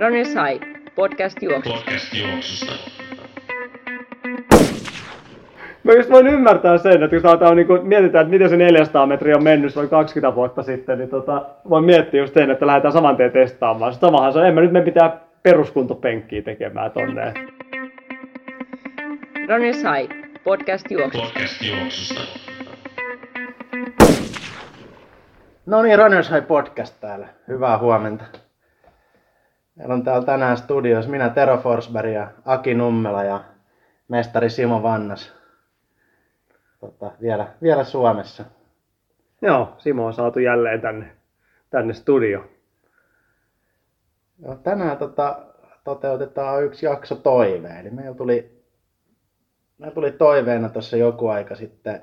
Runners High, podcast juoksusta. Podcast juoksusta. Mä just voin ymmärtää sen, että jos aletaan niin kuin, mietitään, että miten se 400 metriä on mennyt noin 20 vuotta sitten, niin tota, voin miettiä just sen, että lähdetään saman tien testaamaan. Samahan se on, en mä nyt me pitää peruskuntopenkkiä tekemään tonne. Runners High, podcast juoksusta. Podcast juoksusta. No niin, Runners High Podcast täällä. Hyvää huomenta. Meillä on täällä tänään studiossa minä Tero Forsberg ja Aki Nummela ja mestari Simo Vannas. Tota, vielä, vielä Suomessa. Joo, Simo on saatu jälleen tänne, tänne studio. Joo, tänään tota, toteutetaan yksi jakso toive. Eli meillä tuli, meillä tuli toiveena tuossa joku aika sitten,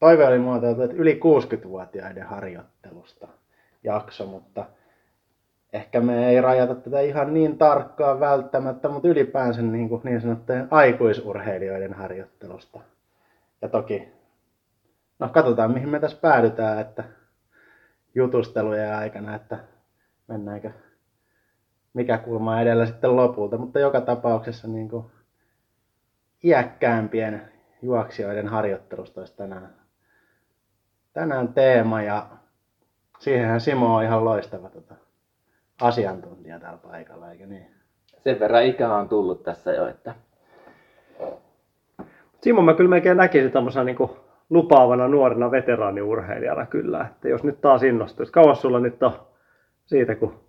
toive oli muotoiltu, että yli 60-vuotiaiden harjoittelusta jakso, mutta ehkä me ei rajata tätä ihan niin tarkkaan välttämättä, mutta ylipäänsä niin, kuin niin sanottujen aikuisurheilijoiden harjoittelusta. Ja toki, no katsotaan mihin me tässä päädytään, että jutustelujen aikana, että mennäänkö mikä kulma edellä sitten lopulta, mutta joka tapauksessa niin kuin iäkkäämpien juoksijoiden harjoittelusta olisi tänään, tänään teema ja siihenhän Simo on ihan loistava tota, asiantuntija täällä paikalla, eikö niin? sen verran ikää on tullut tässä jo, että Simo mä kyllä melkein näkisin tämmöisenä niin lupaavana nuorena veteraaniurheilijana kyllä, että jos nyt taas innostuisi. Kauas sulla nyt on siitä, kun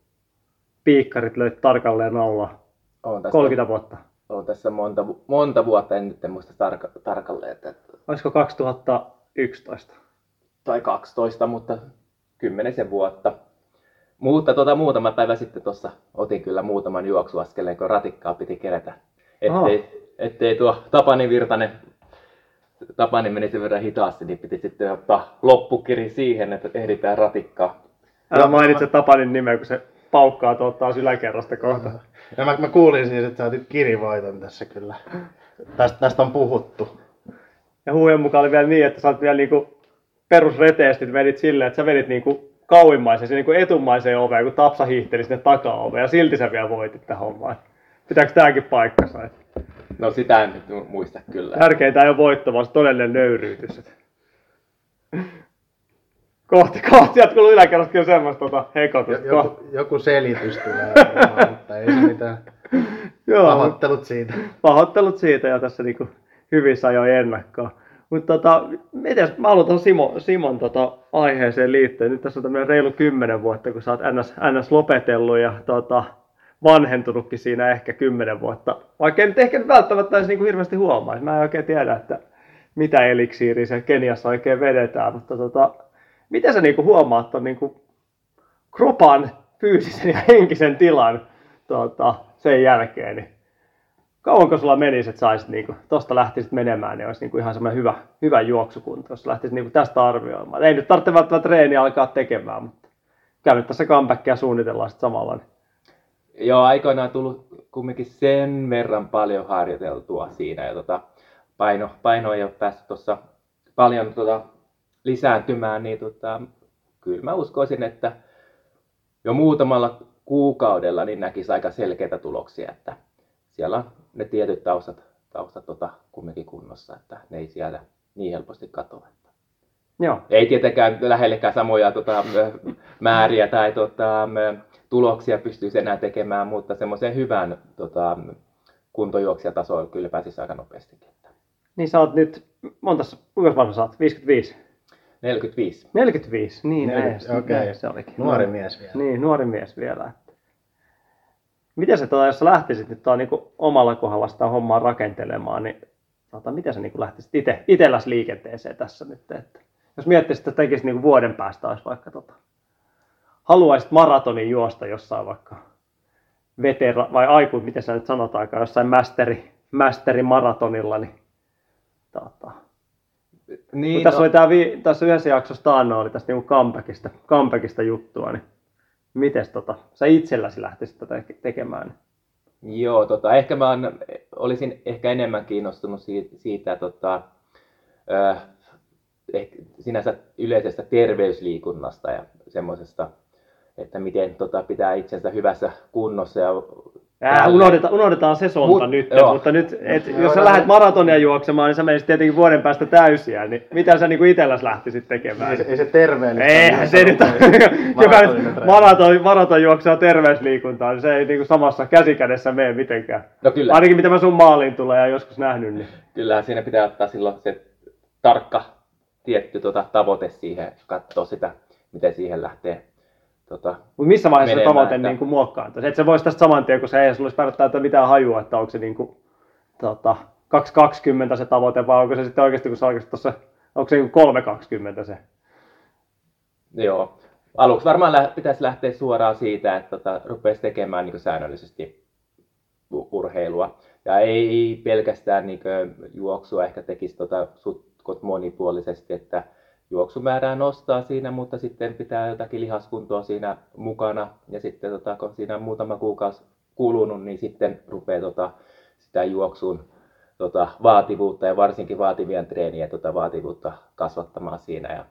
piikkarit löit tarkalleen nolla on tässä, 30 vuotta. on tässä monta, monta vuotta, en nyt en muista tarka, tarkalleen, että, Olisiko 2011? tai 12, mutta kymmenisen vuotta. Mutta tota, muutama päivä sitten tuossa otin kyllä muutaman juoksuaskeleen, kun ratikkaa piti kerätä. Ettei, ettei tuo Tapani Virtanen, Tapani meni sen verran hitaasti, niin piti sitten ottaa loppukiri siihen, että ehditään ratikkaa. Älä mainitse Tapanin nimeä, kun se paukkaa tuolta taas yläkerrasta kohta. Ja mä, mä kuulin siis, että sä otit kirivoiton tässä kyllä. Tästä, tästä on puhuttu. Ja huujen mukaan oli vielä niin, että sä oot vielä niinku perusreteesti vedit silleen, että sä vedit niinku kauimmaiseen, niinku etumaiseen oveen, kun Tapsa hiihteli sinne takaoveen, ja silti sä vielä voitit tämän homman. Pitääkö tääkin paikkansa? No sitä en nyt muista kyllä. Tärkeintä ei ole voitto, vaan se todellinen nöyryytys. Kohti, kohti jatkuu yläkerrasta kyllä semmoista tota, hekotusta. Joku, joku selitys tulee, mutta ei se mitään. Joo, Pahoittelut siitä. pahoittelut siitä ja tässä niinku hyvissä ajoin ennakkoon. Mutta tota, mites, mä aloitan Simo, Simon tota, aiheeseen liittyen. Nyt tässä on tämmöinen reilu kymmenen vuotta, kun sä oot NS, NS lopetellut ja tota, vanhentunutkin siinä ehkä kymmenen vuotta. Vaikka nyt ehkä välttämättä edes niinku hirveästi huomaa. Mä en oikein tiedä, että mitä eliksiiriä se Keniassa oikein vedetään. Mutta tota, miten sä niinku huomaat ton niinku kropan fyysisen ja henkisen tilan tota, sen jälkeen? Niin kauanko sulla menisi, että saisit niinku, tosta lähtisit menemään, niin olisi niinku ihan semmoinen hyvä, hyvä juoksukunto, jos lähtisit niinku tästä arvioimaan. Ei nyt tarvitse välttämättä treeniä alkaa tekemään, mutta käy nyt tässä comebackia suunnitellaan sitten samalla. Niin. Joo, aikoinaan tullut kumminkin sen verran paljon harjoiteltua siinä ja tota, paino, paino ei ole päässyt tuossa paljon tota, lisääntymään, niin tota, kyllä mä uskoisin, että jo muutamalla kuukaudella niin näkisi aika selkeitä tuloksia, että siellä on ne tietyt taustat, taustat tota, kumminkin kunnossa, että ne ei siellä niin helposti katoa. Joo, ei tietenkään lähellekään samoja tota, määriä tai tota, tuloksia pystyisi enää tekemään, mutta semmoiseen hyvään tota, kuntojuoksijatasoon kyllä pääsisi aika nopeastikin. että niin sä oot nyt, montas, kuinka vanha sä oot? 55? 45. 45, niin 40, näin, okei. näin se olikin. Nuori mies vielä. Niin, nuori mies vielä. Miten se, tota, jos sä lähtisit nyt niin omalla kohdalla sitä hommaa rakentelemaan, niin tota, miten sä niin lähtisit ite, itelläs liikenteeseen tässä nyt? Että, jos miettisit, että tekisit niin vuoden päästä, olisi vaikka tota, haluaisit maratonin juosta jossain vaikka vetera, vai aiku, miten sä nyt sanotaankaan, jossain mästeri, mästeri maratonilla, niin tota, Niin, kun tässä, oli tää, vi- tässä yhdessä jaksossa taannoin oli tästä niinku comebackista, comebackista juttua, niin mites tota, sä itselläsi lähtisit tätä tekemään? Joo, tota, ehkä mä on, olisin ehkä enemmän kiinnostunut siitä, siitä tota, äh, ehkä sinänsä yleisestä terveysliikunnasta ja semmoisesta että miten tota, pitää itsensä hyvässä kunnossa ja Ää, unohdetaan, unohdetaan se sonta Mut- nyt, joo. mutta nyt, et, Joo, jos sä joo. lähdet maratonia juoksemaan, niin sä menisit tietenkin vuoden päästä täysiä, niin mitä sä niinku itelläs lähtisit tekemään? Ei, se- ei se terveellistä. Eihän niin se nyt, joka treeni. maraton, maraton juoksee terveysliikuntaa, niin se ei niinku samassa käsikädessä mene mitenkään. No kyllä. Ainakin mitä mä sun maaliin tulee ja joskus nähnyt, niin Kyllähän siinä pitää ottaa silloin se tarkka tietty tota, tavoite siihen, ja katsoa sitä, miten siihen lähtee. Tota, Mutta missä vaiheessa se tavoite että- niin kuin muokkaantuu? Et se voisi tästä saman tien, kun se ei sulla olisi välttämättä mitään hajua, että onko se niin kuin, tota, 220 se tavoite vai onko se sitten oikeasti, kun se oikeasti tuossa, onko se niin 320 se? joo. Aluksi varmaan lä- pitäisi lähteä suoraan siitä, että tota, rupeaisi tekemään niin säännöllisesti urheilua. Ja ei pelkästään niin juoksua, ehkä tekisi tota, sutkot monipuolisesti, että juoksumäärää nostaa siinä, mutta sitten pitää jotakin lihaskuntoa siinä mukana. Ja sitten tota, kun siinä on muutama kuukausi kulunut, niin sitten rupeaa tota, sitä juoksun tota, vaativuutta ja varsinkin vaativien treenien tota, vaativuutta kasvattamaan siinä. Ja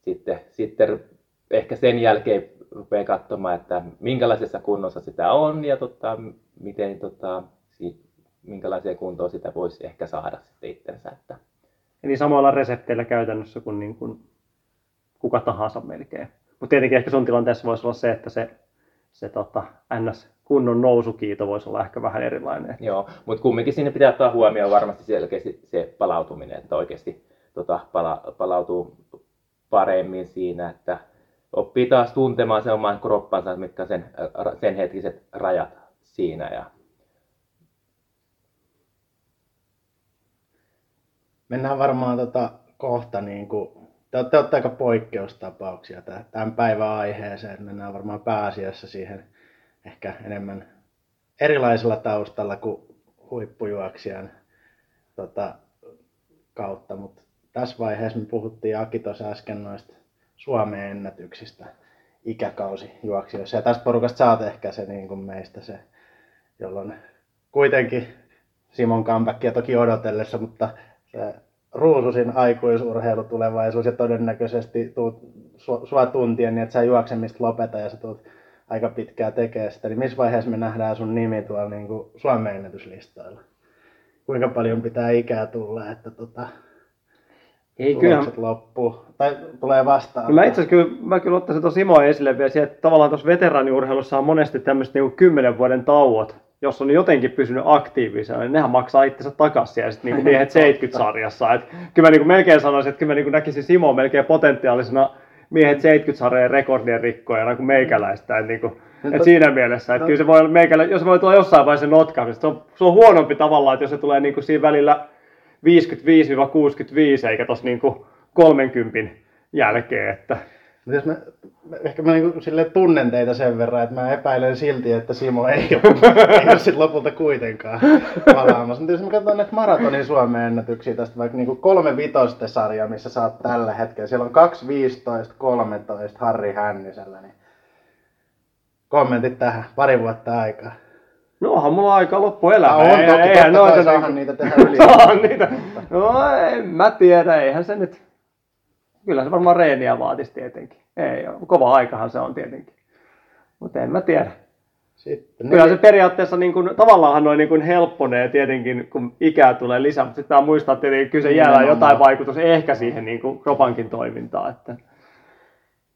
sitten, sitten ehkä sen jälkeen rupeaa katsomaan, että minkälaisessa kunnossa sitä on ja tota, miten, tota, minkälaiseen kuntoon sitä voisi ehkä saada sitten itsensä. Että, Eli samoilla resepteillä käytännössä kuin, niin kuin kuka tahansa melkein. Mutta tietenkin ehkä sun tilanteessa voisi olla se, että se, se tota, NS kunnon nousukiito voisi olla ehkä vähän erilainen. joo, mutta kumminkin siinä pitää ottaa huomioon varmasti selkeästi se palautuminen, että oikeasti tota, pala, palautuu paremmin siinä, että oppii taas tuntemaan sen oman kroppansa, mitkä sen, ä, sen hetkiset rajat siinä. Ja, Mennään varmaan tota kohta niin kuin, te olette, aika poikkeustapauksia tä- tämän päivän aiheeseen. Mennään varmaan pääasiassa siihen ehkä enemmän erilaisella taustalla kuin huippujuoksijan tota, kautta. Mutta tässä vaiheessa me puhuttiin Aki tuossa äsken noista Suomen ennätyksistä ikäkausijuoksijoissa. Ja tästä porukasta oot ehkä se niin kuin meistä se, jolloin kuitenkin Simon comebackia toki odotellessa, mutta se ruususin aikuisurheilutulevaisuus ja todennäköisesti tuut sua, sua tuntien niin, että sä juoksemista lopeta ja sä tulet aika pitkää tekee sitä, niin missä vaiheessa me nähdään sun nimi tuolla niin kuin Suomen ennätyslistoilla? Kuinka paljon pitää ikää tulla, että tota, Ei, tulokset loppuu? Tai tulee vastaan? Mä itse asiassa kyllä, mä kyllä ottaisin tuon Simoa esille vielä siihen, että tavallaan tuossa veteraaniurheilussa on monesti tämmöiset niin kymmenen vuoden tauot, jos on jotenkin pysynyt aktiivisena, niin nehän maksaa itsensä takaisin siellä sitten niin miehet 70-sarjassa. Et kyllä mä niin kuin melkein sanoisin, että kyllä mä niin kuin näkisin Simo melkein potentiaalisena miehet 70-sarjan rekordien rikkojana kuin meikäläistä. Et niin kuin, et siinä mielessä, että kyllä se voi olla meikälä, jos se voi tulla jossain vaiheessa notkaamista, se on, se on huonompi tavallaan, että jos se tulee niin kuin siinä välillä 55-65 eikä tuossa niin kuin 30 jälkeen, että Mutta jos mä, mä- ehkä mä niinku sille tunnen teitä sen verran, että mä epäilen silti, että Simo ei ole, ei ole sit lopulta kuitenkaan palaamassa. Mutta jos mä katson näitä maratonin Suomen ennätyksiä tästä vaikka niinku kolme vitosten sarja, missä sä oot tällä hetkellä. Siellä on 2, 15, 13 Harri Hännisellä, niin kommentit tähän, pari vuotta aikaa. No onhan mulla aika loppuelämä. Ah, on toki, eihän totta kai niinku- niitä tehdä yli. Niitä. No en mä tiedä, eihän se nyt. Kyllä se varmaan reeniä vaatisi tietenkin. Ei, kova aikahan se on tietenkin. Mutta en mä tiedä. Sitten, Kyllä se periaatteessa niin kuin, tavallaan noin niin kuin helpponee tietenkin, kun ikää tulee lisää, mutta sitten muistaa, että tietenkin kyllä se jäällä Nimenomaan. jotain vaikutus ehkä siihen niin kuin kropankin toimintaan. Että.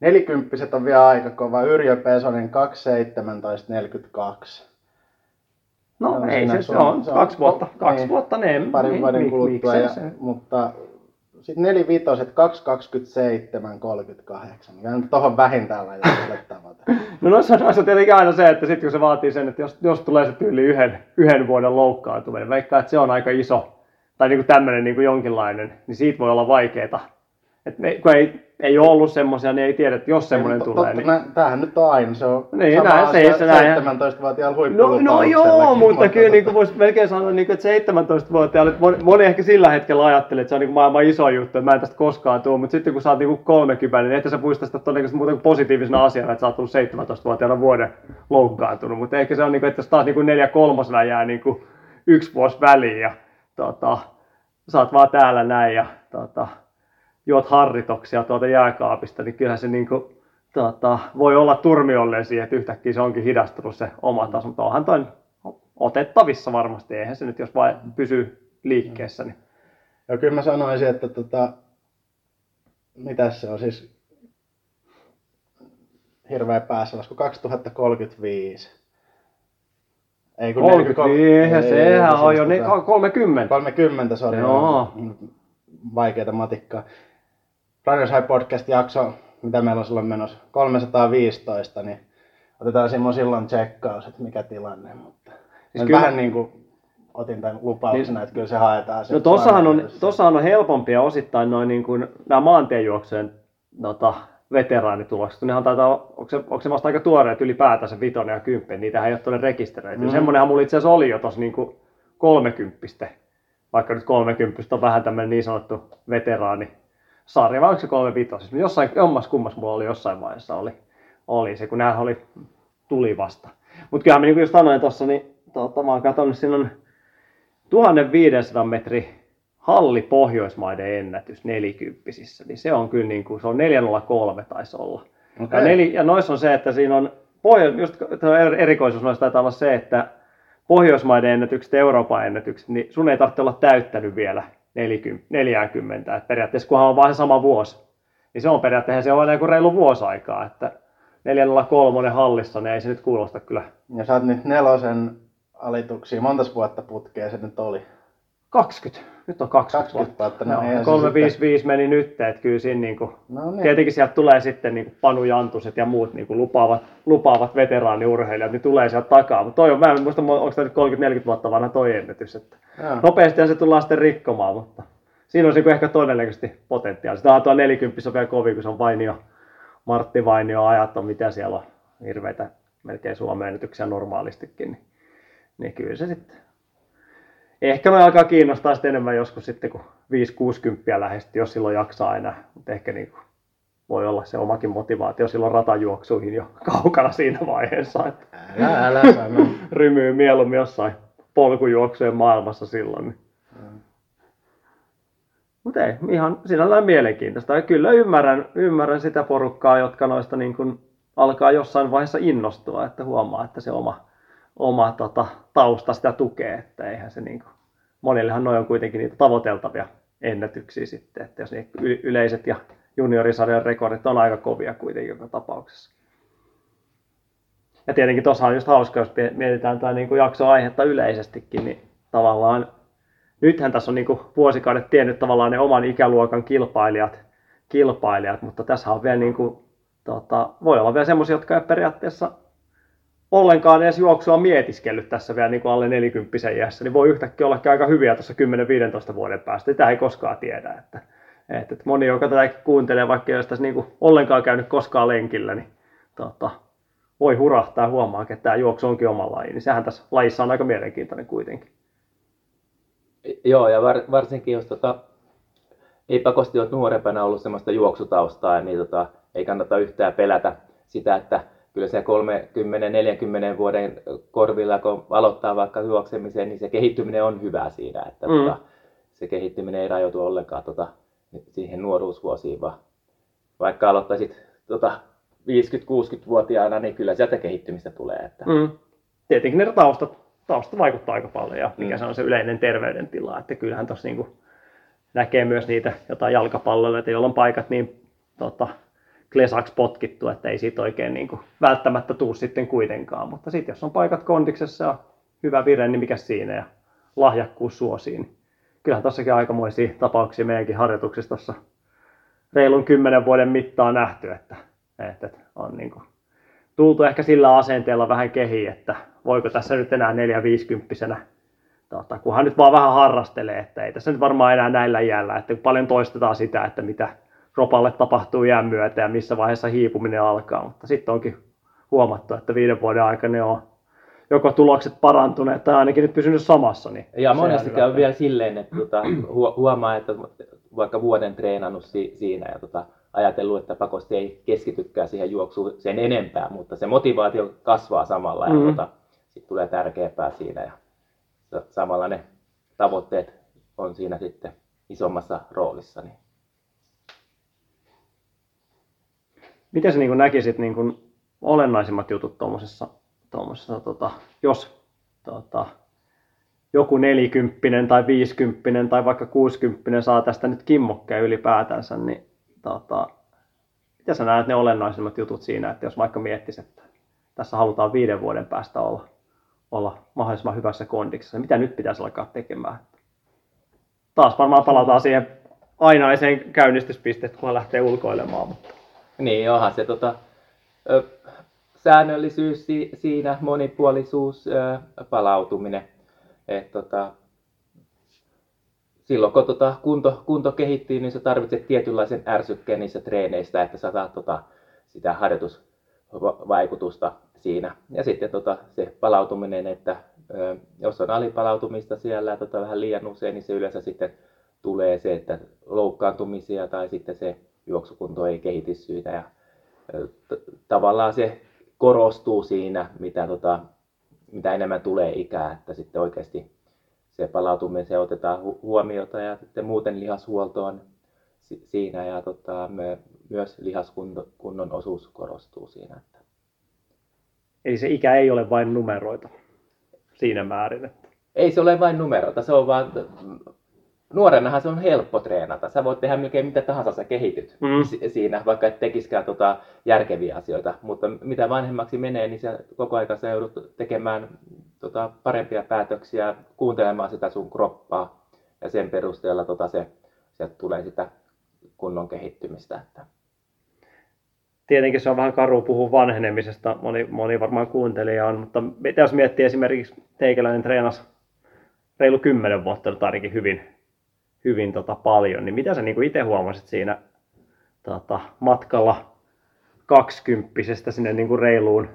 Nelikymppiset on vielä aika kova. Yrjö Pesonen 2.17.42. No, on ei se, se on, se on- kaksi vuotta, kaksi niin, vuotta ne, parin niin, vuoden mik- kuluttua. Ja, mutta sitten nelivitoset 227, 38. Ja nyt tohon vähintään laitetaan tavoite. No noissa, noissa tietenkin aina se, että sitten kun se vaatii sen, että jos, jos tulee se tyyli yhden, yhden vuoden loukkaantuminen, vaikka että se on aika iso, tai niin kuin tämmöinen niin kuin jonkinlainen, niin siitä voi olla vaikeeta. Et ne, kun ei, ei ole ollut semmoisia, niin ei tiedä, että jos semmoinen Mutta tulee. totta, Niin... nä- Tämähän nyt on aina. Se on Niin, sama näin, se- se näin. 17-vuotiaalla No, no joo, mutta kyllä niin kuin voisi melkein sanoa, niin kuin, että 17-vuotiaalle, että moni, moni ehkä sillä hetkellä ajattelee, että se on niin maailman iso juttu, että mä en tästä koskaan tule, mutta sitten kun sä oot niin kuin 30, niin että sä muista sitä todennäköisesti muuta kuin positiivisena asiana, että sä oot tullut 17-vuotiaana vuoden loukkaantunut, mutta ehkä se on niin kuin, että jos taas niin kuin neljä kolmosena jää niin kuin yksi vuosi väliin ja tota, sä oot vaan täällä näin ja tota, juot harritoksia tuolta jääkaapista, niin kyllähän se niin kuin, tota, voi olla turmiolle siihen, että yhtäkkiä se onkin hidastunut se oma taso, mutta onhan toi otettavissa varmasti, eihän se nyt, jos vain pysyy liikkeessä. Niin. Ja kyllä mä sanoisin, että tota, mitä se on siis hirveä päässälasku, 2035. Ei kun 35, eihän sehän on siis jo ne, 30. 30 se oli Joo. vaikeita matikkaa. Runners High Podcast jakso, mitä meillä on silloin menossa, 315, niin otetaan Simo silloin tsekkaus, että mikä tilanne, mutta siis kyllä... vähän niin kuin otin tämän lupauksena, niin, että kyllä se haetaan. No tossahan on, tossahan on helpompia osittain noin niin kuin nämä maantiejuoksujen tota, veteraanitulokset. Nehän taitaa, onko se, onko se vasta aika tuoreet ylipäätään se vitonen ja kymppi, niitä ei ole tuonne rekisteröity. Mm. Semmonenhan mulla itse asiassa oli jo tuossa niin kolmekymppistä, vaikka nyt kolmekymppistä on vähän tämmöinen niin sanottu veteraani sarja, vai onko se kolme vitosista? Siis jossain, jommas kummas mulla oli jossain vaiheessa oli, oli se, kun nämä oli, tuli vasta. Mutta kyllähän mä niin kuin sanoin tuossa, niin tota, mä oon katsonut, siinä on 1500 metri halli Pohjoismaiden ennätys nelikymppisissä, niin se on kyllä niin kuin, se on 403 taisi olla. Okay. Ja, neli, ja noissa on se, että siinä on, pohjo, just erikoisuus noissa taitaa olla se, että Pohjoismaiden ennätykset ja Euroopan ennätykset, niin sun ei tarvitse olla täyttänyt vielä 40, 40 että periaatteessa kunhan on vain se sama vuosi, niin se on periaatteessa se on kuin reilu vuosi aikaa, että 403 hallissa, niin ei se nyt kuulosta kyllä. Ja sä oot nyt nelosen alituksia, monta vuotta putkea se nyt oli? 20. Nyt on 20, 20 vuotta. No, no, 355 sitten... meni nyt, että kyllä siinä niin kuin, no niin. tietenkin sieltä tulee sitten niin kuin Panu Jantuset ja muut niin kuin lupaavat, lupaavat veteraaniurheilijat, niin tulee sieltä takaa. Mutta toi on, mä en muista, onko tämä nyt 30-40 vuotta vanha toi ennätys. Että nopeasti se tullaan sitten rikkomaan, mutta siinä on niin ehkä todennäköisesti potentiaalia. Tämä on tuo 40 vielä kovin, kun se on Vainio, Martti Vainio ajat on, mitä siellä on hirveitä melkein Suomen ennätyksiä normaalistikin, niin, niin kyllä se sitten ehkä me alkaa kiinnostaa sitten enemmän joskus sitten, kun 5-60 lähestyy, jos silloin jaksaa enää. Mutta ehkä niin kuin voi olla se omakin motivaatio silloin ratajuoksuihin jo kaukana siinä vaiheessa. Että älä, älä sano. rymyy mieluummin jossain polkujuoksujen maailmassa silloin. Niin. Mm. Mutta ei, ihan sinällään mielenkiintoista. Ja kyllä ymmärrän, ymmärrän sitä porukkaa, jotka noista niin kuin alkaa jossain vaiheessa innostua, että huomaa, että se oma, oma tota, tausta sitä tukee, että eihän se niin kuin, monillehan noin on kuitenkin niitä tavoiteltavia ennätyksiä sitten, että jos ne yleiset ja juniorisarjan rekordit on aika kovia kuitenkin joka tapauksessa. Ja tietenkin tuossa on just hauska, jos mietitään tämä niin jaksoaihetta yleisestikin, niin tavallaan nythän tässä on niin kuin vuosikaudet tiennyt tavallaan ne oman ikäluokan kilpailijat, kilpailijat mutta tässä on vielä niin kuin, tota, voi olla vielä semmoisia, jotka ei periaatteessa ollenkaan edes juoksua mietiskellyt tässä vielä niin kuin alle 40 iässä, niin voi yhtäkkiä olla aika hyviä tuossa 10-15 vuoden päästä. Tämä ei koskaan tiedä. Että, että, moni, joka tätä kuuntelee, vaikka ei olisi tässä niin kuin ollenkaan käynyt koskaan lenkillä, niin tota, voi hurahtaa huomaa, että tämä juoksu onkin oma laji. Niin sehän tässä lajissa on aika mielenkiintoinen kuitenkin. Joo, ja var, varsinkin jos tota, ei pakosti ole nuorempana ollut semmoista juoksutaustaa, niin tota, ei kannata yhtään pelätä sitä, että kyllä se 30-40 vuoden korvilla, kun aloittaa vaikka juoksemiseen, niin se kehittyminen on hyvä siinä, että mm. tota, se kehittyminen ei rajoitu ollenkaan tota, siihen nuoruusvuosiin, vaan vaikka aloittaisit tota, 50-60-vuotiaana, niin kyllä sieltä kehittymistä tulee. Että... Mm. Tietenkin ne taustat, tausta vaikuttaa aika paljon ja mikä mm. se on se yleinen terveydentila, että kyllähän tuossa niinku näkee myös niitä jotain jalkapalloilijoita, joilla on paikat niin tota, klesaksi potkittu, että ei siitä oikein niin kuin välttämättä tuu sitten kuitenkaan. Mutta sitten jos on paikat kondiksessa ja hyvä vire, niin mikä siinä ja lahjakkuus suosiin. Niin kyllähän tossakin aikamoisia tapauksia meidänkin harjoituksissa tuossa reilun kymmenen vuoden mittaan nähty, että, että on niin kuin tultu ehkä sillä asenteella vähän kehi, että voiko tässä nyt enää 450 tota, kunhan nyt vaan vähän harrastelee, että ei tässä nyt varmaan enää näillä iällä, että paljon toistetaan sitä, että mitä ropalle tapahtuu jään myötä ja missä vaiheessa hiipuminen alkaa, mutta sitten onkin huomattu, että viiden vuoden aikana ne on joko tulokset parantuneet tai ainakin nyt pysynyt samassa. Niin ja monesti käy vielä silleen, että tuota, huomaa, että vaikka vuoden treenannut si- siinä ja tuota, ajatellut, että pakosti ei keskitykään siihen juoksuun sen enempää, mutta se motivaatio kasvaa samalla ja mm-hmm. tuota, sit tulee tärkeämpää siinä ja samalla ne tavoitteet on siinä sitten isommassa roolissa. Niin Miten sä niin näkisit niin kuin olennaisimmat jutut tuommoisessa, tuommoisessa tota, jos tota, joku nelikymppinen tai viisikymppinen tai vaikka kuusikymppinen saa tästä nyt kimmokkeen ylipäätänsä, niin tota, mitä sä näet ne olennaisimmat jutut siinä, että jos vaikka miettisit, että tässä halutaan viiden vuoden päästä olla, olla mahdollisimman hyvässä kondiksessa, mitä nyt pitäisi alkaa tekemään? Taas varmaan palataan siihen ainaiseen käynnistyspisteeseen, kun lähtee ulkoilemaan. Mutta... Niin, onhan se tota, säännöllisyys si- siinä, monipuolisuus, palautuminen. Et, tota, silloin kun tota, kunto, kunto kehittyy, niin sä tarvitset tietynlaisen ärsykkeen niissä treeneissä, että sä saat tota, sitä harjoitusvaikutusta siinä. Ja sitten tota, se palautuminen, että ö, jos on alipalautumista siellä tota, vähän liian usein, niin se yleensä sitten tulee se, että loukkaantumisia tai sitten se juoksukunto ei kehity syitä. Ja, t- tavallaan se korostuu siinä, mitä, tota, mitä enemmän tulee ikää, että sitten oikeasti se palautuminen se otetaan hu- huomiota ja sitten muuten lihashuolto on si- siinä ja tota, me, myös lihaskunnon osuus korostuu siinä. Että. Eli se ikä ei ole vain numeroita siinä määrin. Että... Ei se ole vain numeroita, se on vaan nuorenahan se on helppo treenata. Sä voit tehdä melkein mitä tahansa sä kehityt Mm. si- siinä, vaikka et tekiskään tota järkeviä asioita. Mutta mitä vanhemmaksi menee, niin sä koko ajan sä joudut tekemään tota parempia päätöksiä, kuuntelemaan sitä sun kroppaa. Ja sen perusteella tota se, sieltä tulee sitä kunnon kehittymistä. Että. Tietenkin se on vähän karu puhua vanhenemisesta, moni, moni varmaan kuuntelija on, mutta mitä jos miettii esimerkiksi teikäläinen treenas reilu kymmenen vuotta nyt ainakin hyvin, hyvin tota paljon, niin mitä sä niin itse huomasit siinä tota, matkalla kaksikymppisestä sinne niin kuin reiluun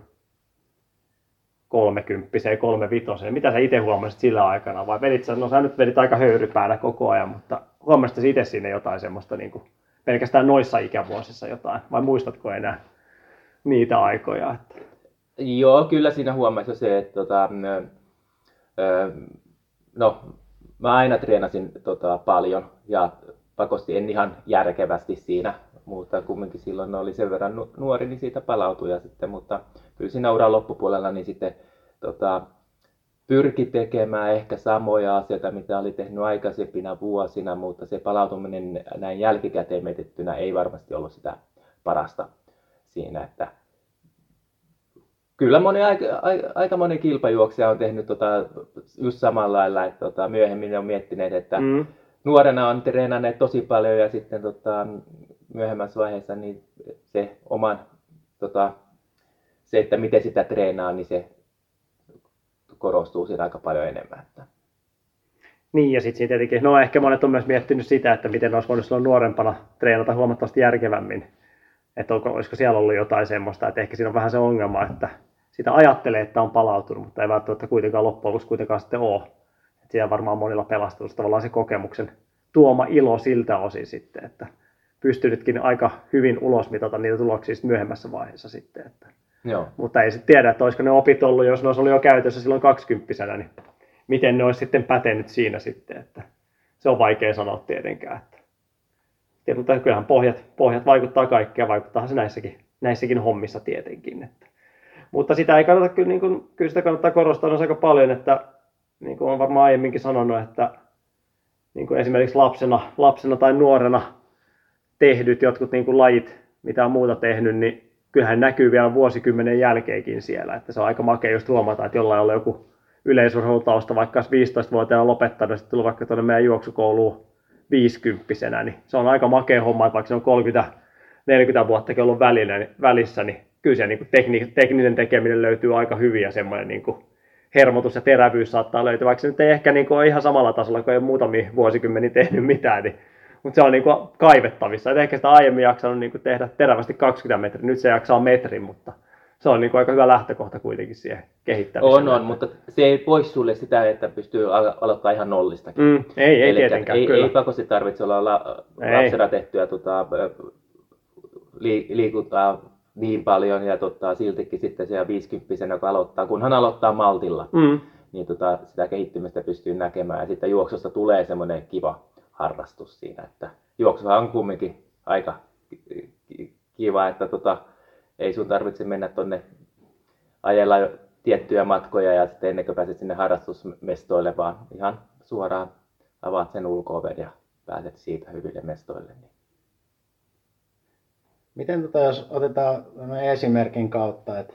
kolmekymppiseen, kolmevitoseen. Mitä sä itse huomasit sillä aikana? Vai vedit sä, no sä nyt vedit aika höyrypäällä koko ajan, mutta huomasit sä itse sinne jotain semmoista niin kuin, pelkästään noissa ikävuosissa jotain? Vai muistatko enää niitä aikoja? Että... Joo, kyllä siinä huomasi se, että tota, no, mä aina treenasin tota, paljon ja pakosti en ihan järkevästi siinä, mutta kumminkin silloin oli sen verran nu- nuori, niin siitä palautui ja sitten, mutta kyllä siinä uran loppupuolella niin sitten tota, pyrki tekemään ehkä samoja asioita, mitä oli tehnyt aikaisempina vuosina, mutta se palautuminen näin jälkikäteen mietittynä ei varmasti ollut sitä parasta siinä, että Kyllä moni, aika, aika moni kilpajuoksija on tehnyt tota, just samalla lailla, että tota, myöhemmin on miettineet, että mm. Nuorena on treenanneet tosi paljon ja sitten tota, myöhemmässä vaiheessa niin se oman, tota, se, että miten sitä treenaa, niin se korostuu siinä aika paljon enemmän. Että. Niin, ja sitten tietenkin, no ehkä monet on myös miettinyt sitä, että miten olisi voinut silloin nuorempana treenata huomattavasti järkevämmin. Että olisiko siellä ollut jotain semmoista, että ehkä siinä on vähän se ongelma, että sitä ajattelee, että on palautunut, mutta ei välttämättä kuitenkaan loppujen lopuksi kuitenkaan sitten ole. Siellä varmaan monilla pelastuu tavallaan se kokemuksen tuoma ilo siltä osin sitten, että pystynytkin aika hyvin ulosmitata niitä tuloksia sitten myöhemmässä vaiheessa sitten. Että. Joo. Mutta ei sitten tiedä, että olisiko ne opit ollut, jos ne olisi ollut jo käytössä silloin 20 niin miten ne olisi sitten pätenyt siinä sitten, että se on vaikea sanoa tietenkään. Että. Ja, mutta kyllähän pohjat, pohjat vaikuttaa kaikkea, vaikuttaa se näissäkin, näissäkin hommissa tietenkin. Että. Mutta sitä ei kannata, kyllä, niin kuin, kyllä sitä kannattaa korostaa myös aika paljon, että niin kuin olen varmaan aiemminkin sanonut, että niin kuin esimerkiksi lapsena, lapsena tai nuorena tehdyt jotkut niin kuin lajit, mitä on muuta tehnyt, niin kyllähän näkyy vielä vuosikymmenen jälkeenkin siellä. Että se on aika makea just huomata, että jollain on joku yleisurheilutausta, vaikka olisi 15-vuotiaana lopettanut sitten tullut vaikka tuonne meidän juoksukouluun 50 niin se on aika makea homma, että vaikka se on 30-40 vuotta ollut välillä, välissä, niin kyllä se niin kuin tekni, tekninen tekeminen löytyy aika hyvin ja semmoinen niin kuin hermotus ja terävyys saattaa löytyä, vaikka se nyt ei ehkä niin kuin ole ihan samalla tasolla, kun ei ole muutamia vuosikymmeniä tehnyt mitään, niin, mutta se on niin kuin kaivettavissa. Et ehkä sitä aiemmin jaksanut niin kuin tehdä terävästi 20 metriä, nyt se jaksaa metrin, mutta se on niin kuin aika hyvä lähtökohta kuitenkin siihen kehittämiseen. On, on, mutta se ei pois sulle sitä, että pystyy al- aloittaa ihan nollistakin. Mm, ei, ei Elikkä tietenkään, ei, kyllä. ei pakosti tarvitse olla la, lapsena tehtyä tota, li, liikuntaa niin paljon ja tota, siltikin sitten siellä 50 kun aloittaa, kunhan aloittaa maltilla, Mm, niin tota, sitä kehittymistä pystyy näkemään ja sitten juoksusta tulee semmoinen kiva harrastus siinä, että juoksuhan on kumminkin aika ki- ki- kiva, että tota, ei sun tarvitse mennä tonne ajella tiettyjä matkoja ja sitten ennen kuin pääset sinne harrastusmestoille, vaan ihan suoraan avaat sen ulko ja pääset siitä hyville mestoille. Niin. Miten tota, jos otetaan esimerkin kautta, että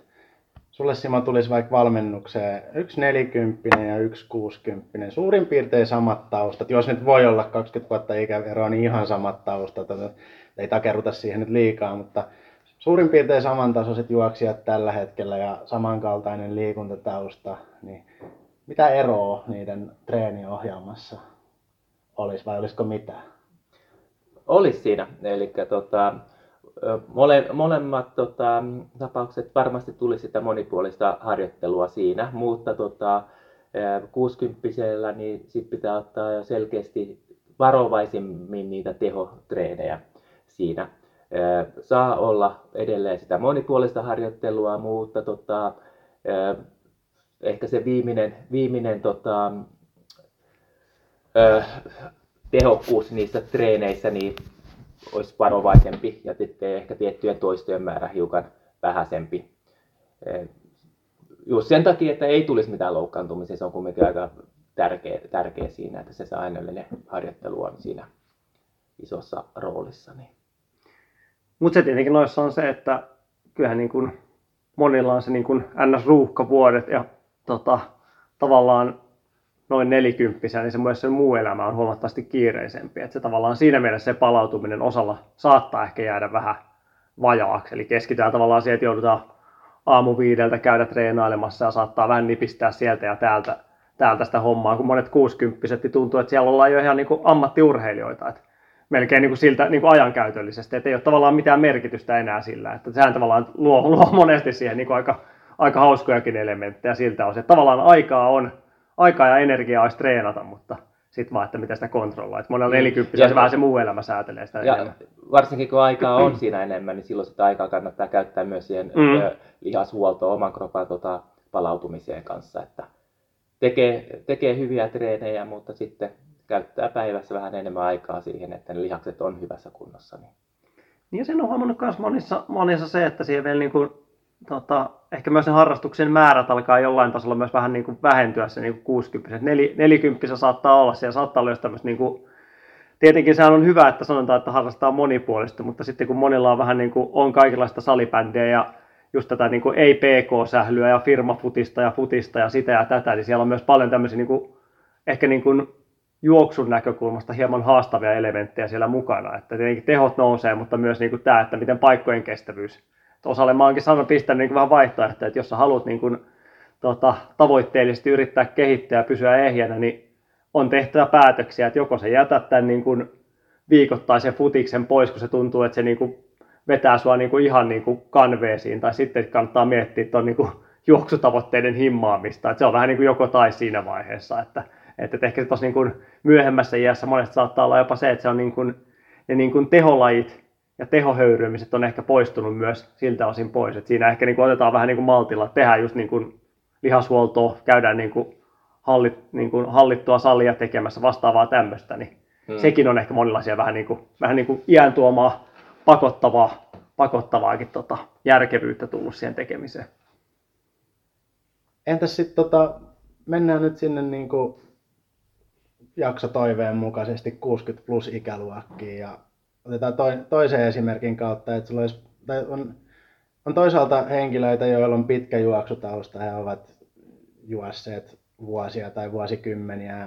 sulle Simo tulisi vaikka valmennukseen yksi nelikymppinen ja yksi kuusikymppinen, suurin piirtein samat taustat, jos nyt voi olla 20 vuotta ikäeroa, niin ihan samat taustat, ei takerruta siihen nyt liikaa, mutta suurin piirtein samantasoiset juoksijat tällä hetkellä ja samankaltainen liikuntatausta, niin mitä eroa niiden treeniohjelmassa olisi vai olisiko mitään? Olisi siinä. Eli tota, mole, molemmat tota, tapaukset varmasti tuli sitä monipuolista harjoittelua siinä, mutta tota, 60 niin sit pitää ottaa jo selkeästi varovaisemmin niitä tehotreenejä siinä. Saa olla edelleen sitä monipuolista harjoittelua, mutta tota, ehkä se viimeinen, viimeinen tota, tehokkuus niissä treeneissä niin olisi varovaisempi ja ehkä tiettyjen toistojen määrä hiukan vähäisempi. Just sen takia, että ei tulisi mitään loukkaantumisia, se on kuitenkin aika tärkeä, tärkeä siinä, että se säännöllinen harjoittelu on siinä isossa roolissa. Niin. Mutta se tietenkin noissa on se, että kyllähän niin kuin monilla on se niin NS-ruuhkavuodet ja tota, tavallaan noin nelikymppisenä, niin se myös se muu elämä on huomattavasti kiireisempi. Että se tavallaan siinä mielessä se palautuminen osalla saattaa ehkä jäädä vähän vajaaksi. Eli keskitytään tavallaan siihen, että joudutaan aamu viideltä käydä treenailemassa ja saattaa vähän nipistää sieltä ja täältä, täältä sitä hommaa, kun monet kuusikymppiset niin tuntuu, että siellä ollaan jo ihan niin kuin ammattiurheilijoita. Että melkein niin kuin siltä niin kuin ajankäytöllisesti, että ei ole tavallaan mitään merkitystä enää sillä. Että sehän tavallaan luo, luo monesti siihen niin kuin aika, aika hauskojakin elementtejä siltä osin. Että tavallaan aikaa on, aikaa ja energiaa olisi treenata, mutta sitten vaan, että miten sitä kontrolloa. Että monella mm. nelikymppisellä se vähän se muu elämä säätelee sitä ja enemmän. Varsinkin kun aikaa on siinä enemmän, niin silloin sitä aikaa kannattaa käyttää myös siihen mm. lihashuoltoon oman kropan tota, palautumiseen kanssa. Että tekee, tekee hyviä treenejä, mutta sitten käyttää päivässä vähän enemmän aikaa siihen, että ne lihakset on hyvässä kunnossa. Niin, niin ja sen on huomannut myös monissa, monissa se, että siihen vielä niin kuin, tota, ehkä myös ne harrastuksen määrät alkaa jollain tasolla myös vähän niin kuin vähentyä se niin kuin 60 Neli, 40 saattaa olla, siellä saattaa olla tämmöistä niin kuin, tietenkin sehän on hyvä, että sanotaan, että harrastaa monipuolista, mutta sitten kun monilla on vähän niin kuin, on kaikenlaista salibändiä ja just tätä niin kuin ei-PK-sählyä ja firmafutista ja futista ja sitä ja tätä, niin siellä on myös paljon tämmöisiä niin kuin, ehkä niin kuin juoksun näkökulmasta hieman haastavia elementtejä siellä mukana. Että tietenkin tehot nousee, mutta myös niin kuin tämä, että miten paikkojen kestävyys. Osalle. Mä oonkin sanonut pistänyt niin vähän vaihtoehtoja, että jos sä haluat niin kuin, tota, tavoitteellisesti yrittää kehittää ja pysyä ehjänä, niin on tehtävä päätöksiä, että joko sä jätät tämän niin kuin viikoittaisen futiksen pois, kun se tuntuu, että se niin kuin vetää sua niin kuin ihan niin kuin kanveesiin, tai sitten kannattaa miettiä tuon niin juoksutavoitteiden himmaamista, että se on vähän niin kuin joko tai siinä vaiheessa, että että ehkä tuossa niin kuin myöhemmässä iässä monesti saattaa olla jopa se, että se on niin kuin, ne niin kuin teholajit ja tehohöyrymiset on ehkä poistunut myös siltä osin pois. että siinä ehkä niin kuin otetaan vähän niin kuin maltilla, tehdään just niin kuin lihashuoltoa, käydään niin kuin hallit, niin kuin hallittua salia tekemässä vastaavaa tämmöistä, niin hmm. sekin on ehkä monilaisia vähän niin kuin, vähän niin kuin iän tuomaa pakottavaa, pakottavaakin tota, järkevyyttä tullut siihen tekemiseen. Entäs sitten tota, mennään nyt sinne niin kuin jakso toiveen mukaisesti 60 plus ikäluokkiin ja otetaan toi, toisen esimerkin kautta, että sulla olisi, tai on, on toisaalta henkilöitä, joilla on pitkä juoksutausta ja ovat juosseet vuosia tai vuosikymmeniä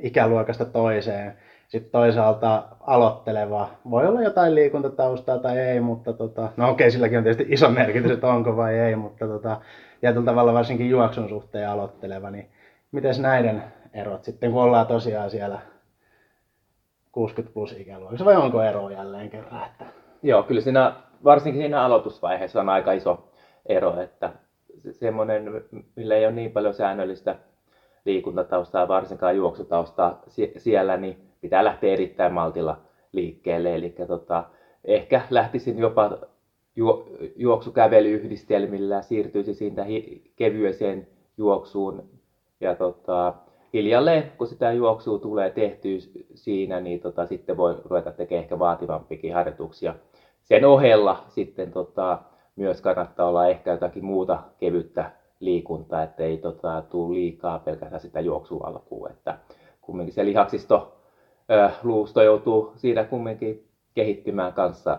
ikäluokasta toiseen. Sitten toisaalta aloitteleva, voi olla jotain liikuntataustaa tai ei, mutta tota, no okei, silläkin on tietysti iso merkitys, että onko vai ei, mutta tota, tietyllä tavalla varsinkin juoksun suhteen aloitteleva, niin miten näiden erot sitten, kun ollaan tosiaan siellä 60 plus ikäluokassa, vai onko ero jälleen kerran? Että... Joo, kyllä siinä, varsinkin siinä aloitusvaiheessa on aika iso ero, että semmoinen, millä ei ole niin paljon säännöllistä liikuntataustaa, varsinkaan juoksutaustaa siellä, niin pitää lähteä erittäin maltilla liikkeelle. Eli tota, ehkä lähtisin jopa ju, juoksukävelyyhdistelmillä, siirtyisi siitä kevyeseen juoksuun ja tota, hiljalleen, kun sitä juoksua tulee tehtyä siinä, niin tota, sitten voi ruveta tekemään ehkä vaativampikin harjoituksia sen ohella sitten tota, myös kannattaa olla ehkä jotakin muuta kevyttä liikuntaa, ettei tota, tule liikaa pelkästään sitä juoksua alkuun. Että kumminkin se lihaksisto, ö, luusto joutuu siinä kumminkin kehittymään kanssa,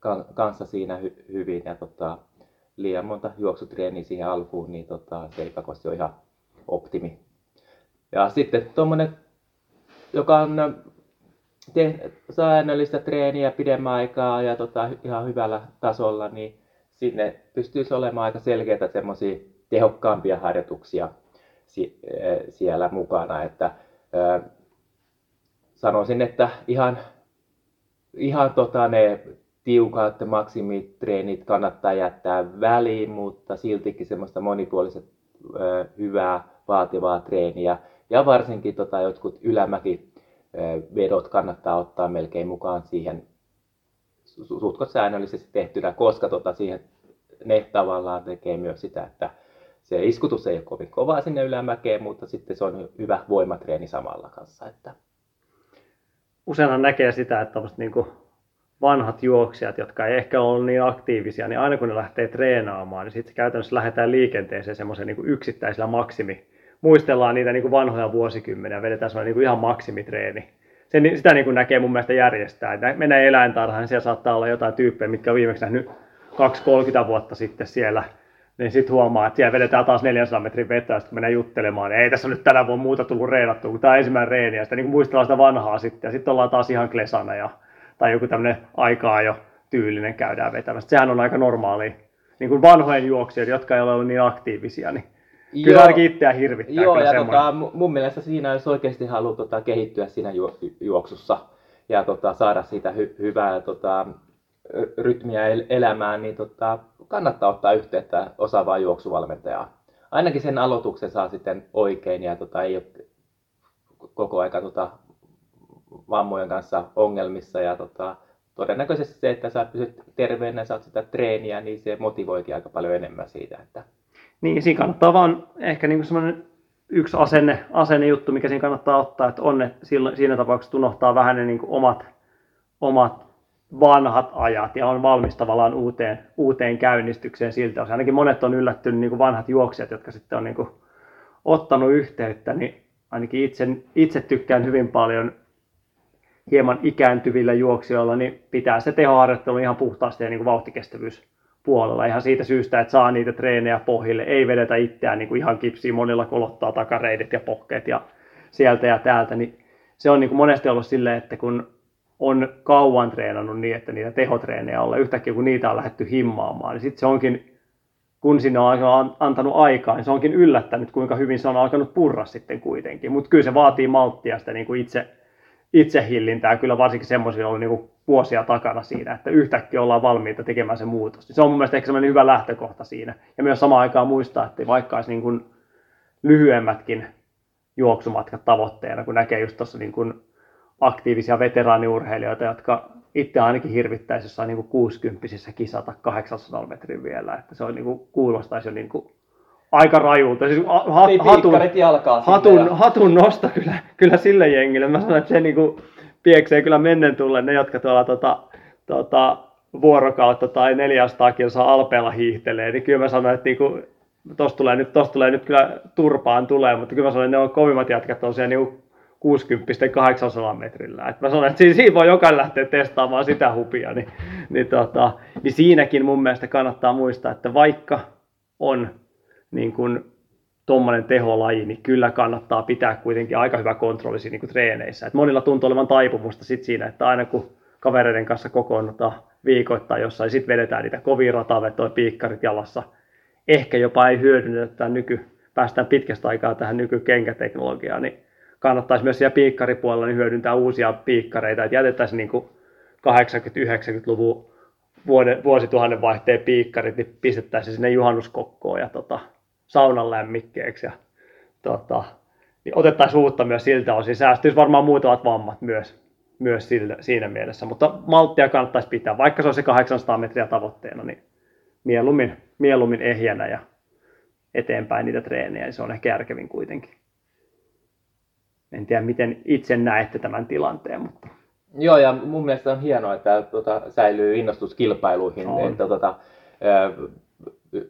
kan, kanssa siinä hy, hyvin ja tota, liian monta juoksutreeniä siihen alkuun, niin tota, se ei pakosti ole ihan optimi. Ja sitten tuommoinen, joka on te, säännöllistä treeniä pidemmän aikaa ja tota, ihan hyvällä tasolla, niin sinne pystyisi olemaan aika selkeitä semmoisia tehokkaampia harjoituksia si, siellä mukana. Että, ö, sanoisin, että ihan, ihan tota ne tiukat maksimitreenit kannattaa jättää väliin, mutta siltikin semmoista monipuoliset ö, hyvää vaativaa treeniä ja varsinkin tota, jotkut ylämäki vedot kannattaa ottaa melkein mukaan siihen sutkot säännöllisesti tehtynä, koska tota, siihen ne tavallaan tekee myös sitä, että se iskutus ei ole kovin kovaa sinne ylämäkeen, mutta sitten se on hyvä voimatreeni samalla kanssa. Että... Useinhan näkee sitä, että niin kuin vanhat juoksijat, jotka ei ehkä ole niin aktiivisia, niin aina kun ne lähtee treenaamaan, niin sitten käytännössä lähdetään liikenteeseen semmoisen niin yksittäisellä maksimi. Muistellaan niitä niin kuin vanhoja vuosikymmeniä, vedetään semmoinen niin kuin ihan maksimitreeni. Sen, sitä niin kuin näkee mun mielestä järjestää. Että menee eläintarhaan, siellä saattaa olla jotain tyyppejä, mitkä on viimeksi nähnyt 2-30 vuotta sitten siellä niin sitten huomaa, että siellä vedetään taas 400 metrin vetää, ja sitten menee juttelemaan, ei tässä nyt tänä vuonna muuta tullut reenattua, kun tämä ensimmäinen reeni, ja sitten niin muistellaan sitä vanhaa sitten, ja sitten ollaan taas ihan klesana, ja, tai joku tämmöinen aikaa jo tyylinen käydään vetämässä. Sehän on aika normaali, niin kuin vanhojen juoksijoiden, jotka ei ole ollut niin aktiivisia, niin Kyllä Joo. ainakin itseä hirvittää. Joo, ja tota, mun mielestä siinä, jos oikeasti haluaa tota, kehittyä siinä juoksussa ja tota, saada siitä hy- hyvää tota, rytmiä elämään, niin tota, kannattaa ottaa yhteyttä osaavaa juoksuvalmentajaa. Ainakin sen aloituksen saa sitten oikein ja tota, ei ole koko aika tota, vammojen kanssa ongelmissa ja tota, todennäköisesti se, että sä pysyt terveenä ja saat sitä treeniä, niin se motivoikin aika paljon enemmän siitä. Että... Niin, siinä kannattaa vaan ehkä niin semmoinen yksi asenne, asenne juttu, mikä siinä kannattaa ottaa, että on ne, siinä tapauksessa unohtaa vähän ne niin omat, omat vanhat ajat ja on valmis tavallaan uuteen, uuteen käynnistykseen siltä osin. Ainakin monet on yllättynyt niin kuin vanhat juoksijat, jotka sitten on niin kuin ottanut yhteyttä, niin ainakin itse, itse tykkään hyvin paljon hieman ikääntyvillä juoksijoilla, niin pitää se tehoharjoittelu ihan puhtaasti ja niin kuin vauhtikestävyys puolella ihan siitä syystä, että saa niitä treenejä pohjille, ei vedetä itseään niin kuin ihan kipsiin, monilla kolottaa takareidet ja pohkeet ja sieltä ja täältä, niin se on niin kuin monesti ollut silleen, että kun on kauan treenannut niin, että niitä tehotreenejä olla yhtäkkiä kun niitä on lähdetty himmaamaan, niin sitten se onkin, kun sinne on antanut aikaa, niin se onkin yllättänyt, kuinka hyvin se on alkanut purra sitten kuitenkin. Mutta kyllä se vaatii malttia sitä niin kuin itse, itsehillintää, kyllä varsinkin semmoisia on niin vuosia takana siinä, että yhtäkkiä ollaan valmiita tekemään se muutos. Se on mun mielestä ehkä semmoinen hyvä lähtökohta siinä. Ja myös samaan aikaan muistaa, että vaikka olisi niin kuin lyhyemmätkin juoksumatkat tavoitteena, kun näkee just tuossa niin aktiivisia veteraaniurheilijoita, jotka itse ainakin hirvittäisi jossain niin 60 kisata 800 metrin vielä. Että se on, niin kuin, kuulostaisi jo niin kuin aika rajulta. Siis ha, hatun, hatun, hatun nosta kyllä, kyllä sille jengille. Mä sanon, että se niin kuin, pieksee kyllä mennen tulle ne, jotka tuolla tota, tota, vuorokautta tai 400 kilsaa alpeella hiihtelee, niin kyllä mä sanon, että niinku, tosta tulee, nyt, tosta tulee nyt kyllä turpaan tulee, mutta kyllä mä sanon, että ne on kovimmat jätkät on siellä niinku 60 800 metrillä. Et mä sanon, että siinä, siinä voi jokainen lähteä testaamaan sitä hupia, niin, niin, tota, niin siinäkin mun mielestä kannattaa muistaa, että vaikka on niin kuin tuommoinen teholaji, niin kyllä kannattaa pitää kuitenkin aika hyvä kontrolli siinä niin kuin treeneissä. Et monilla tuntuu olevan taipumusta sit siinä, että aina kun kavereiden kanssa kokoonnutaan viikoittain jossain, sitten vedetään niitä kovia ratavetoja, piikkarit jalassa. Ehkä jopa ei hyödynnetä nyky, päästään pitkästä aikaa tähän nykykenkäteknologiaan, niin kannattaisi myös siellä piikkaripuolella niin hyödyntää uusia piikkareita, että jätettäisiin niin 80-90-luvun vuoden, vuosituhannen vaihteen piikkarit, niin pistettäisiin sinne juhannuskokkoon ja tota, saunan lämmikkeeksi ja tota, niin otettaisiin uutta myös siltä osin. Säästyisi varmaan muutamat vammat myös, myös sillä, siinä mielessä, mutta malttia kannattaisi pitää, vaikka se on se 800 metriä tavoitteena, niin mieluummin, mieluummin ehjänä ja eteenpäin niitä treenejä, niin se on ehkä järkevin kuitenkin. En tiedä, miten itse näette tämän tilanteen, mutta Joo, ja mun mielestä on hienoa, että tota, säilyy innostus kilpailuihin, On. että ö,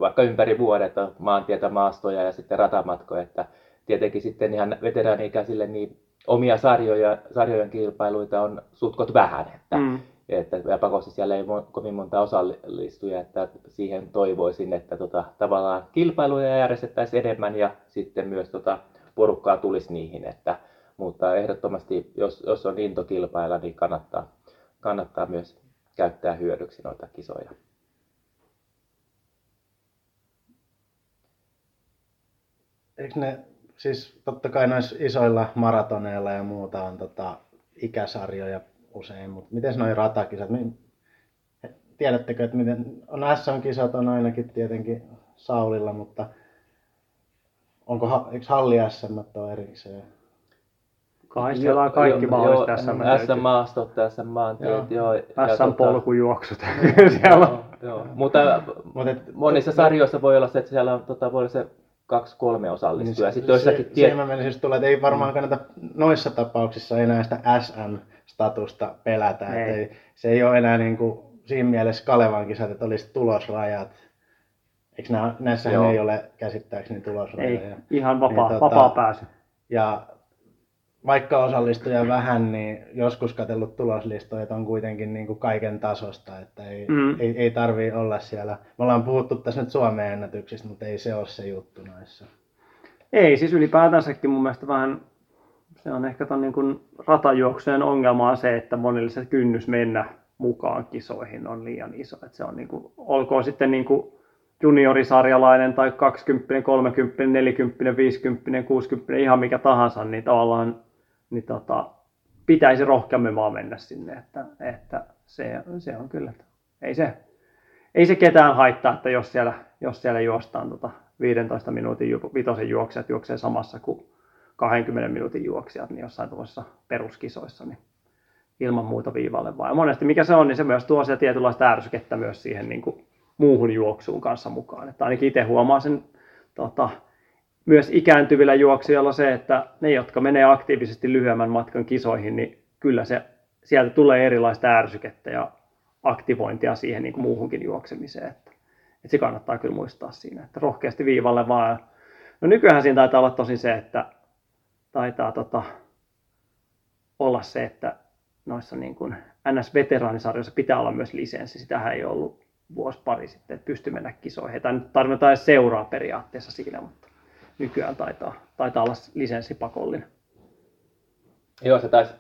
vaikka ympäri vuodet on maantietä, maastoja ja sitten ratamatkoja, että tietenkin sitten ihan veteraani-ikäisille niin omia sarjoja, sarjojen kilpailuita on sutkot vähän, että, Mm. että ja pakosti siellä ei mo- kovin monta osallistujaa, että siihen toivoisin, että tota, tavallaan kilpailuja järjestettäisiin enemmän ja sitten myös tota, porukkaa tulisi niihin, että, mutta ehdottomasti, jos, jos on into kilpailla, niin kannattaa, kannattaa myös käyttää hyödyksi noita kisoja. Eikö ne, siis totta kai noissa isoilla maratoneilla ja muuta on tota, ikäsarjoja usein, mutta miten noin ratakisat, niin, tiedättekö, että miten, on SM-kisat on ainakin tietenkin Saulilla, mutta onko, eikö Halli SM ole erikseen? Kai siellä on kaikki mahdolliset tässä. SM-maastot, SM-maantiet, joo. ja tota- SM-polkujuoksut. siellä on. Joo, joo. Mutta monissa sarjoissa voi olla se, että siellä on, tota, voi olla se kaksi-kolme osallistujaa. Niin Sitten se, tie- siihen mä menisin tulla, että ei varmaan kannata noissa tapauksissa enää sitä SM-statusta pelätä. Ei. Ei. Ei, se ei ole enää niin kuin, siinä mielessä Kalevan kisat, että olisi tulosrajat. Eikö nää, näissähän Joo. ei ole käsittääkseni tulosrajoja. Ei, ihan vapaa, Niin, tota- vapaa pääsy. Ja vaikka osallistuja vähän, niin joskus katsellut tuloslistoja, että on kuitenkin niin kuin kaiken tasosta, että ei, Mm. ei, ei tarvii olla siellä. Me ollaan puhuttu tässä nyt Suomen ennätyksistä, mutta ei se ole se juttu noissa. Ei, siis ylipäätänsäkin mun mielestä vähän, se on ehkä ton niin kuin ratajuoksujen ongelma on se, että monille se kynnys mennä mukaan kisoihin on liian iso. Että se on niin kuin, olkoon sitten niin kuin juniorisarjalainen tai 20, 30, 40, 50, 60, ihan mikä tahansa, niin tavallaan niin tota, pitäisi rohkeammin vaan mennä sinne. Että, että se, se on kyllä, ei se, ei se ketään haittaa, että jos siellä, jos siellä juostaan tota 15 minuutin ju- vitosen juoksijat juoksee samassa kuin 20 minuutin juoksijat, niin jossain tuossa peruskisoissa, niin ilman muuta viivalle vaan. Ja monesti mikä se on, niin se myös tuo sitä tietynlaista ärsykettä myös siihen niin kuin muuhun juoksuun kanssa mukaan. Että ainakin itse huomaa sen tota, myös ikääntyvillä juoksijoilla se, että ne, jotka menee aktiivisesti lyhyemmän matkan kisoihin, niin kyllä se, sieltä tulee erilaista ärsykettä ja aktivointia siihen niin kuin muuhunkin juoksemiseen. Että, että se kannattaa kyllä muistaa siinä, että rohkeasti viivalle vaan. No nykyään siinä taitaa olla tosi se, että taitaa tota, olla se, että noissa niin kuin NS-veteraanisarjoissa pitää olla myös lisenssi. Sitähän ei ollut vuosi pari sitten, että pysty mennä kisoihin. Ei nyt tarvitaan seuraa periaatteessa siinä, mutta nykyään taitaa, taitaa olla lisenssi pakollinen. Joo, se taisi,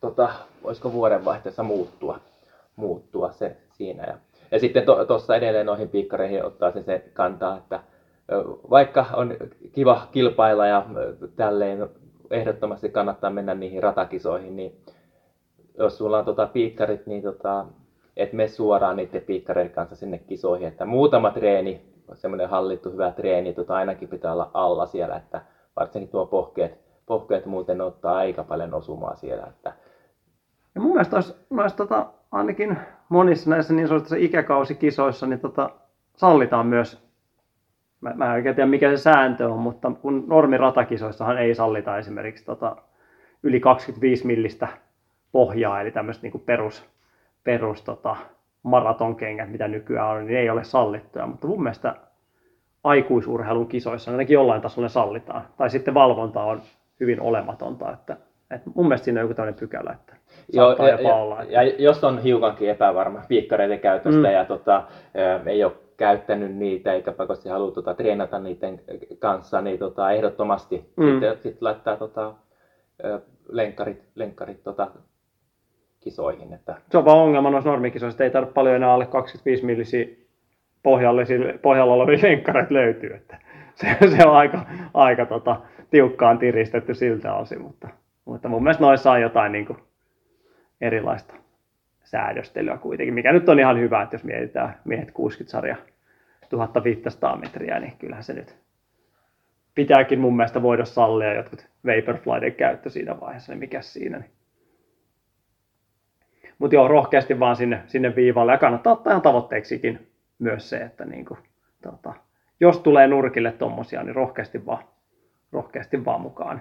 tota, olisiko vuodenvaihteessa muuttua, muuttua se siinä. Ja, ja sitten tuossa to, edelleen noihin piikkareihin ottaa se, se kantaa, että vaikka on kiva kilpailla ja tälleen ehdottomasti kannattaa mennä niihin ratakisoihin, niin jos sulla on tota piikkarit, niin tota, et mene suoraan niiden piikkareiden kanssa sinne kisoihin, että muutama treeni, semmoinen hallittu hyvä treeni, tota ainakin pitää olla alla siellä, että varsinkin tuo pohkeet, pohkeet muuten ottaa aika paljon osumaa siellä, että Ja mun mielestä olisi, olisi tota, ainakin monissa näissä niin sanotuissa ikäkausikisoissa niin tota, sallitaan myös, mä, mä en oikein tiedä mikä se sääntö on, mutta kun normiratakisoissahan ei sallita esimerkiksi tota, yli 25 millistä pohjaa, eli tämmöistä niin perus, perus tota, maratonkengät, mitä nykyään on, niin ei ole sallittuja, mutta mun mielestä aikuisurheilun kisoissa ainakin jollain tasolla ne sallitaan. Tai sitten valvonta on hyvin olematonta, että, että mun mielestä siinä on joku tämmöinen pykälä, että Joo, ja, jopa ja, olla. Että... ja, jos on hiukankin epävarma piikkareiden käytöstä Mm. ja tota, ei ole käyttänyt niitä eikä pakosti halua tota, treenata niiden kanssa, niin tota, ehdottomasti Mm. sitten sit laittaa tota, lenkkarit, lenkkarit tota, kisoihin. Että, Se on vaan ongelma noissa normikisoissa, ei tarvitse paljon enää alle 25 millisiä pohjalle, pohjalla olevia lenkkareita löytyy. Että se, se on aika, aika tota, tiukkaan tiristetty siltä osin, mutta, mutta mun mielestä noissa on jotain niin kuin erilaista säädöstelyä kuitenkin, mikä nyt on ihan hyvä, että jos mietitään miehet 60-sarja 1500 metriä, niin kyllähän se nyt pitääkin mun mielestä voida sallia jotkut Vaporflyden käyttö siinä vaiheessa, niin mikä siinä. Niin. Mutta joo, rohkeasti vaan sinne, sinne viivalle ja kannattaa ottaa ihan tavoitteeksikin myös se, että niinku, tota, jos tulee nurkille tommosia, niin rohkeasti vaan, rohkeasti vaan mukaan.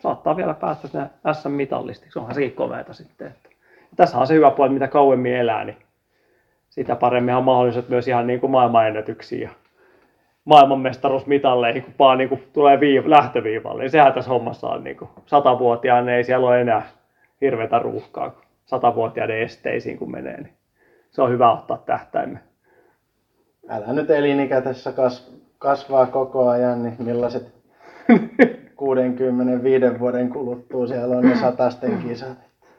saattaa vielä päästä sinne SM-mitallistiksi. Onhan sekin komeata sitten. Että. Ja tässä on se hyvä puoli, mitä kauemmin elää, niin sitä paremmin on mahdollisuudet myös ihan niin kuin maailmanennätyksiin ja maailmanmestaruusmitalleihin, kun vaan niin kuin tulee viiv- lähtöviivalle. Niin sehän tässä hommassa on niin kuin satavuotiaan, ei siellä ole enää hirveätä ruuhkaa, kun satavuotiaiden esteisiin kun menee. Niin se on hyvä ottaa tähtäimme. Älä nyt elinikä tässä kas, kasvaa koko ajan, niin millaiset 65 vuoden kuluttua siellä on ne satasten kisat.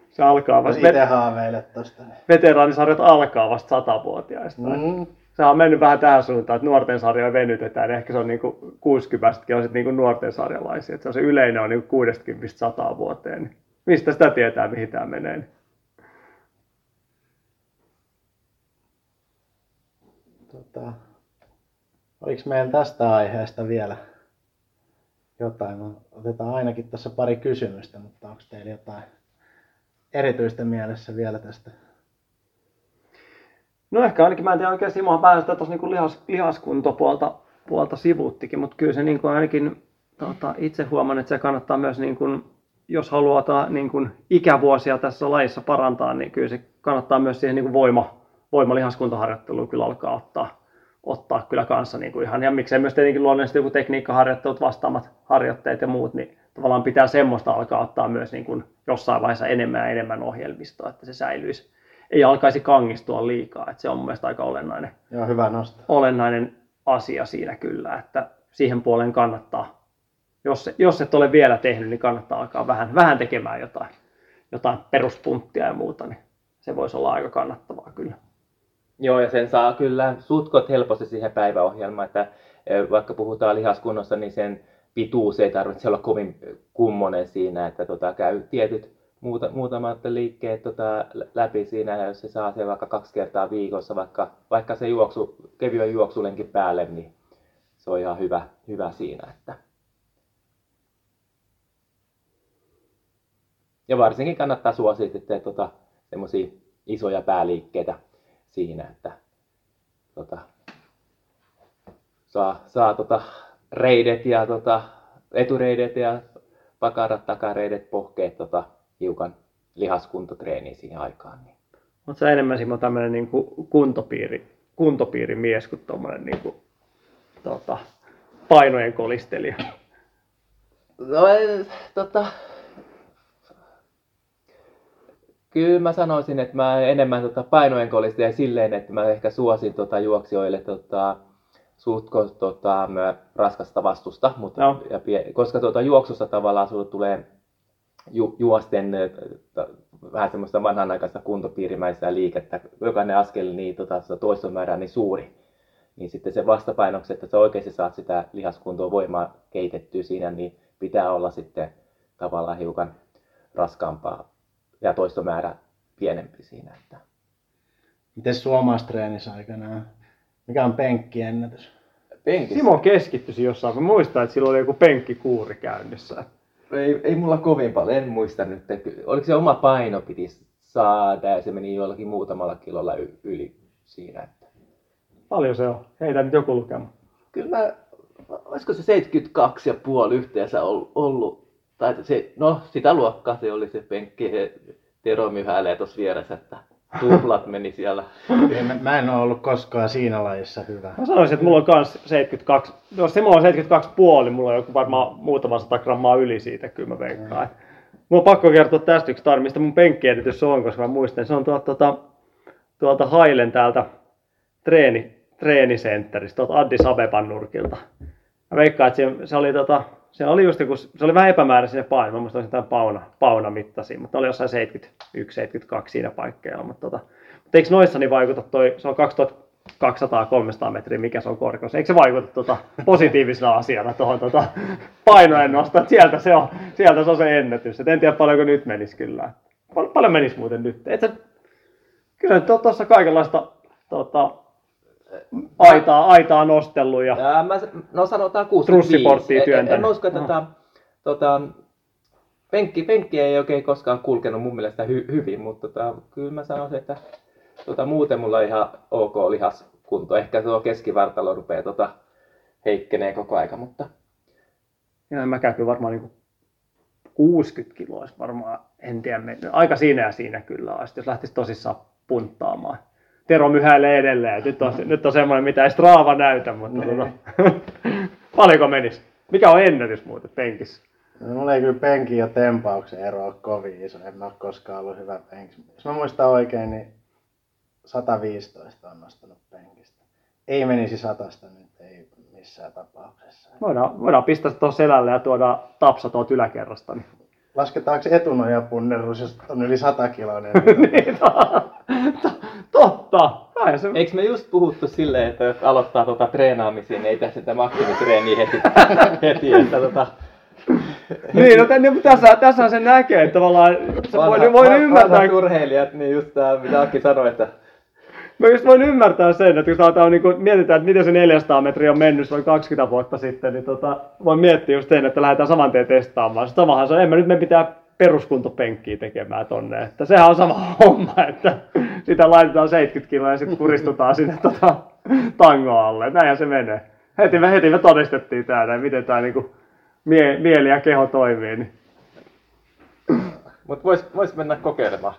Se alkaa Jos vasta, itse haaveilet tosta. Niin. veteraanisarjat alkaa vasta satavuotiaista. Mm. Se on mennyt vähän tähän suuntaan, että nuorten sarjoja venytetään. Ehkä se on niin 60 on sitten niin nuorten sarjalaisia. Että se, on se yleinen on niin 60 100 vuoteen. Niin mistä sitä tietää, mihin tämä menee? Tota, oliko meillä tästä aiheesta vielä jotain? No, Otetaan ainakin tässä pari kysymystä, mutta onko teillä jotain erityistä mielessä vielä tästä? No ehkä ainakin, mä en tiedä oikein, Simohan vähän sitä tuossa niin lihas, lihaskuntopuolta puolta sivuuttikin, mutta kyllä se niin kuin ainakin tota, itse huomaan, että se kannattaa myös, niin kuin, jos haluaa niin kuin ikävuosia tässä lajissa parantaa, niin kyllä se kannattaa myös siihen niin kuin voima, voimalihaskuntaharjoitteluun kyllä alkaa ottaa, ottaa kyllä kanssa niin kuin ihan, ja miksei myös tietenkin luonnollisesti joku tekniikkaharjoittelut, vastaamat harjoitteet ja muut, niin tavallaan pitää semmoista alkaa ottaa myös niin kuin jossain vaiheessa enemmän ja enemmän ohjelmistoa, että se säilyisi, ei alkaisi kangistua liikaa, että se on mun mielestä aika olennainen, Joo, hyvä nosto. olennainen asia siinä kyllä, että siihen puoleen kannattaa, jos, jos et ole vielä tehnyt, niin kannattaa alkaa vähän, vähän tekemään jotain, jotain peruspunttia ja muuta, niin se voisi olla aika kannattavaa kyllä. Joo, ja sen saa kyllä sutkot helposti siihen päiväohjelmaan, että eh, vaikka puhutaan lihaskunnossa, niin sen pituus ei tarvitse olla kovin kummonen siinä, että tota, käy tietyt muuta, muutamat liikkeet tota, läpi siinä, ja jos se saa sen vaikka kaksi kertaa viikossa, vaikka, vaikka se juoksu, kevyen juoksulenkin päälle, niin se on ihan hyvä, hyvä siinä. Että. Ja varsinkin kannattaa suosia sitten tota, semmoisia isoja pääliikkeitä siinä, että tota, saa, saa tota, reidet ja tota, etureidet ja pakarat, takareidet, pohkeet tota, hiukan lihaskuntotreeniä siihen aikaan. Niin. Mutta sä enemmän Simo tämmöinen niin kuntopiiri, kuntopiirimies kuin tuommoinen niin kuin, tota, painojen kolistelija. No, tota, kyllä mä sanoisin, että mä enemmän tota painojen kolistelija silleen, että mä ehkä suosin tota juoksijoille tota, suhtko tota, raskasta vastusta, mutta, Joo. ja, koska tuota, juoksussa tavallaan sulle tulee ju, juosten eh, ta- vähän semmoista vanhanaikaista kuntopiirimäistä liikettä, jokainen askel niin tota, sitä toiston määrää niin suuri, niin sitten se vastapainoksi, että sä oikeasti saat sitä lihaskuntoa voimaa keitettyä siinä, niin pitää olla sitten tavallaan hiukan raskaampaa ja toistomäärä pienempi siinä. Että. Miten suomalaistreenissä aikanaan? Mikä on penkkiennätys? Penkissä. Simo keskittyisi jossain. Mä muistan, että sillä oli joku penkkikuuri käynnissä. Ei, ei mulla kovin paljon, en muista nyt. että Oliko se oma paino piti saada ja se meni jollakin muutamalla kilolla yli siinä. Että. Paljon se on. Heitä nyt joku lukema. Kyllä mä, olisiko se 72 ja puoli yhteensä ol- ollut, tai se, no sitä luokkaa se oli se penkki, he, Tero myhäilee tuossa vieressä, että tuplat meni siellä. Mä, mä en ole ollut koskaan siinä lajissa hyvä. Mä sanoisin, että mulla on kans 72, jos Simo on 72 puoli, mulla on joku varmaan muutama sata grammaa yli siitä, kyllä mä veikkaan. Mm. Mulla on pakko kertoa tästä yksi tarina, mistä mun penkkieditys on, koska mä muistan, se on tuolta, tuolta, tuolta Hailen täältä treeni, treenisentteristä, tuolta Addis Abeban nurkilta. Mä veikkaan, että se, se oli, tota, se oli just joku, se oli vähän epämääräinen paino, mä muistan jotain pauna, pauna mittasia, mutta oli jossain 71-72 siinä paikkeilla. Mutta, tota, mutta eikö noissa niin vaikuta toi, se on 2200-300 metriä, mikä se on korkeus. Eikö se vaikuta tota, positiivisena asiana tuohon tota, painojen että sieltä se on, sieltä se on se ennätys. Et en tiedä paljonko nyt menisi kyllä. Pal- paljon menisi muuten nyt. Et sä, kyllä nyt on tuossa kaikenlaista tota, aitaa, aitaa nostellut ja Ja mä, no sanotaan 65. Trussiporttia En- en, usko, että No. tota, tota, penkki, penkki ei oikein koskaan kulkenut mun mielestä hy, hyvin, mutta tota, kyllä mä sanoisin, että tota, muuten mulla on ihan ok lihaskunto. Ehkä tuo keskivartalo rupeaa tota, heikkenee koko aika, mutta Ja en mäkään kyllä varmaan niin 60 kiloa varmaan, en tiedä, aika siinä ja siinä kyllä olisi, jos lähtisi tosissaan punttaamaan. Tero myhäilee edelleen, nyt on, nyt on semmoinen, mitä ei Strava näytä, mutta tota, paljonko menisi? Mikä on ennätys muuten penkissä? No, mulla ei kyllä penkin ja tempauksen ero ole kovin iso. En mä ole koskaan ollut hyvä penkki. Jos mä muistan oikein, niin 115 on nostanut penkistä. Ei menisi satasta nyt, ei missään tapauksessa. Voidaan, voidaan pistää se tuohon selälle ja tuoda tapsa tuolta yläkerrasta. Niin. Lasketaanko etunojapunnerus, jos on yli 100 kiloinen? Niin, Totta! Se, Eikö me just puhuttu silleen, että jos aloittaa tota treenaamisia, niin ei tässä sitä maksimitreeniä heti, heti että tota, niin, no tänne, tässä, tässä sen näkee, että tavallaan se voi, voin ymmärtää, vanhat urheilijat, niin just tää, mitä Aki sanoi, että Mä just voin ymmärtää sen, että jos aletaan niin kuin, mietitään, että miten se 400 metriä on mennyt noin 20 vuotta sitten, niin tota, voin miettiä just sen, että lähdetään saman tien testaamaan. Samahan se on, en mä nyt me pitää peruskuntopenkkiä tekemään tonne. Että sehän on sama homma, että sitä laitetaan 70 kiloa ja sitten kuristutaan sinne tota, tangoa alle. Näinhän se menee. Heti me, heti me todistettiin täällä, miten tämä niinku mie, mieli ja keho toimii. Niin. Mut vois, vois mennä kokeilemaan.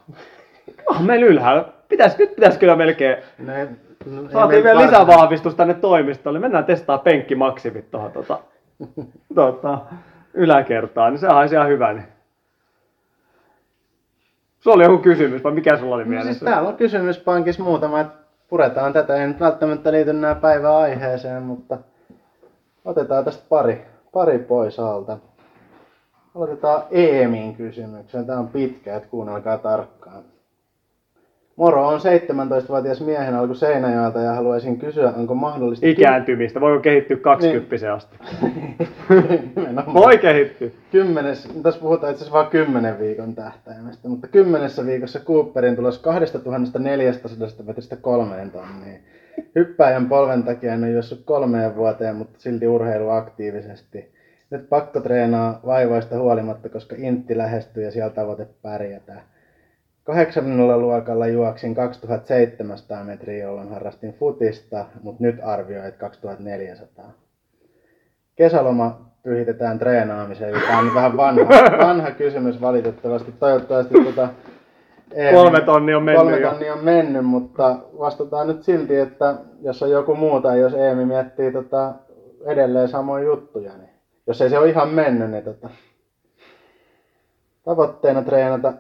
Oh, meillä ylhäällä. Pitäis, nyt pitäisi kyllä melkein Ne, no, ei Saatiin vielä lisävahvistus tänne toimistolle. Mennään testaa penkkimaksimit tuohon tota, tota, yläkertaan, niin se olisi ihan hyvä. Niin. Sulla oli joku kysymys, vai mikä sulla oli No siis mielessä? täällä on kysymyspankissa muutama, että puretaan tätä. Ei nyt välttämättä liity nämä päivän aiheeseen, mutta otetaan tästä pari, pari pois alta. Aloitetaan Eemin kysymyksen. Tämä on pitkä, että kuunnelkaa tarkkaan. Moro on 17-vuotias miehen alku Seinäjoelta ja haluaisin kysyä, onko mahdollista... Ikääntymistä. Voiko kehittyä 20 asti? Nimenomaan. Voi kehittyä. Kymmenes, tässä puhutaan itse asiassa vain kymmenen viikon tähtäimestä, mutta kymmenessä viikossa Cooperin tulos 2400 metristä kolmeen tonniin. Hyppäjän polven takia en ole juossut kolmeen vuoteen, mutta silti urheilu aktiivisesti. Nyt pakko treenaa vaivoista huolimatta, koska intti lähestyy ja siellä tavoite pärjätään. Kahdeksannella luokalla juoksin 2700 metriä, jolloin harrastin futista, mutta nyt arvioin, että 2400 kesäloma pyhitetään treenaamiseen, joka on vähän vanha, vanha kysymys valitettavasti. Toivottavasti tota, Eemi- Kolme tonnia on mennyt kolme tonnia on mennyt, mutta vastataan nyt silti, että jos on joku muu tai jos Eemi miettii tota, edelleen samoja juttuja, niin jos ei se ole ihan mennyt, niin tota, tavoitteena treenata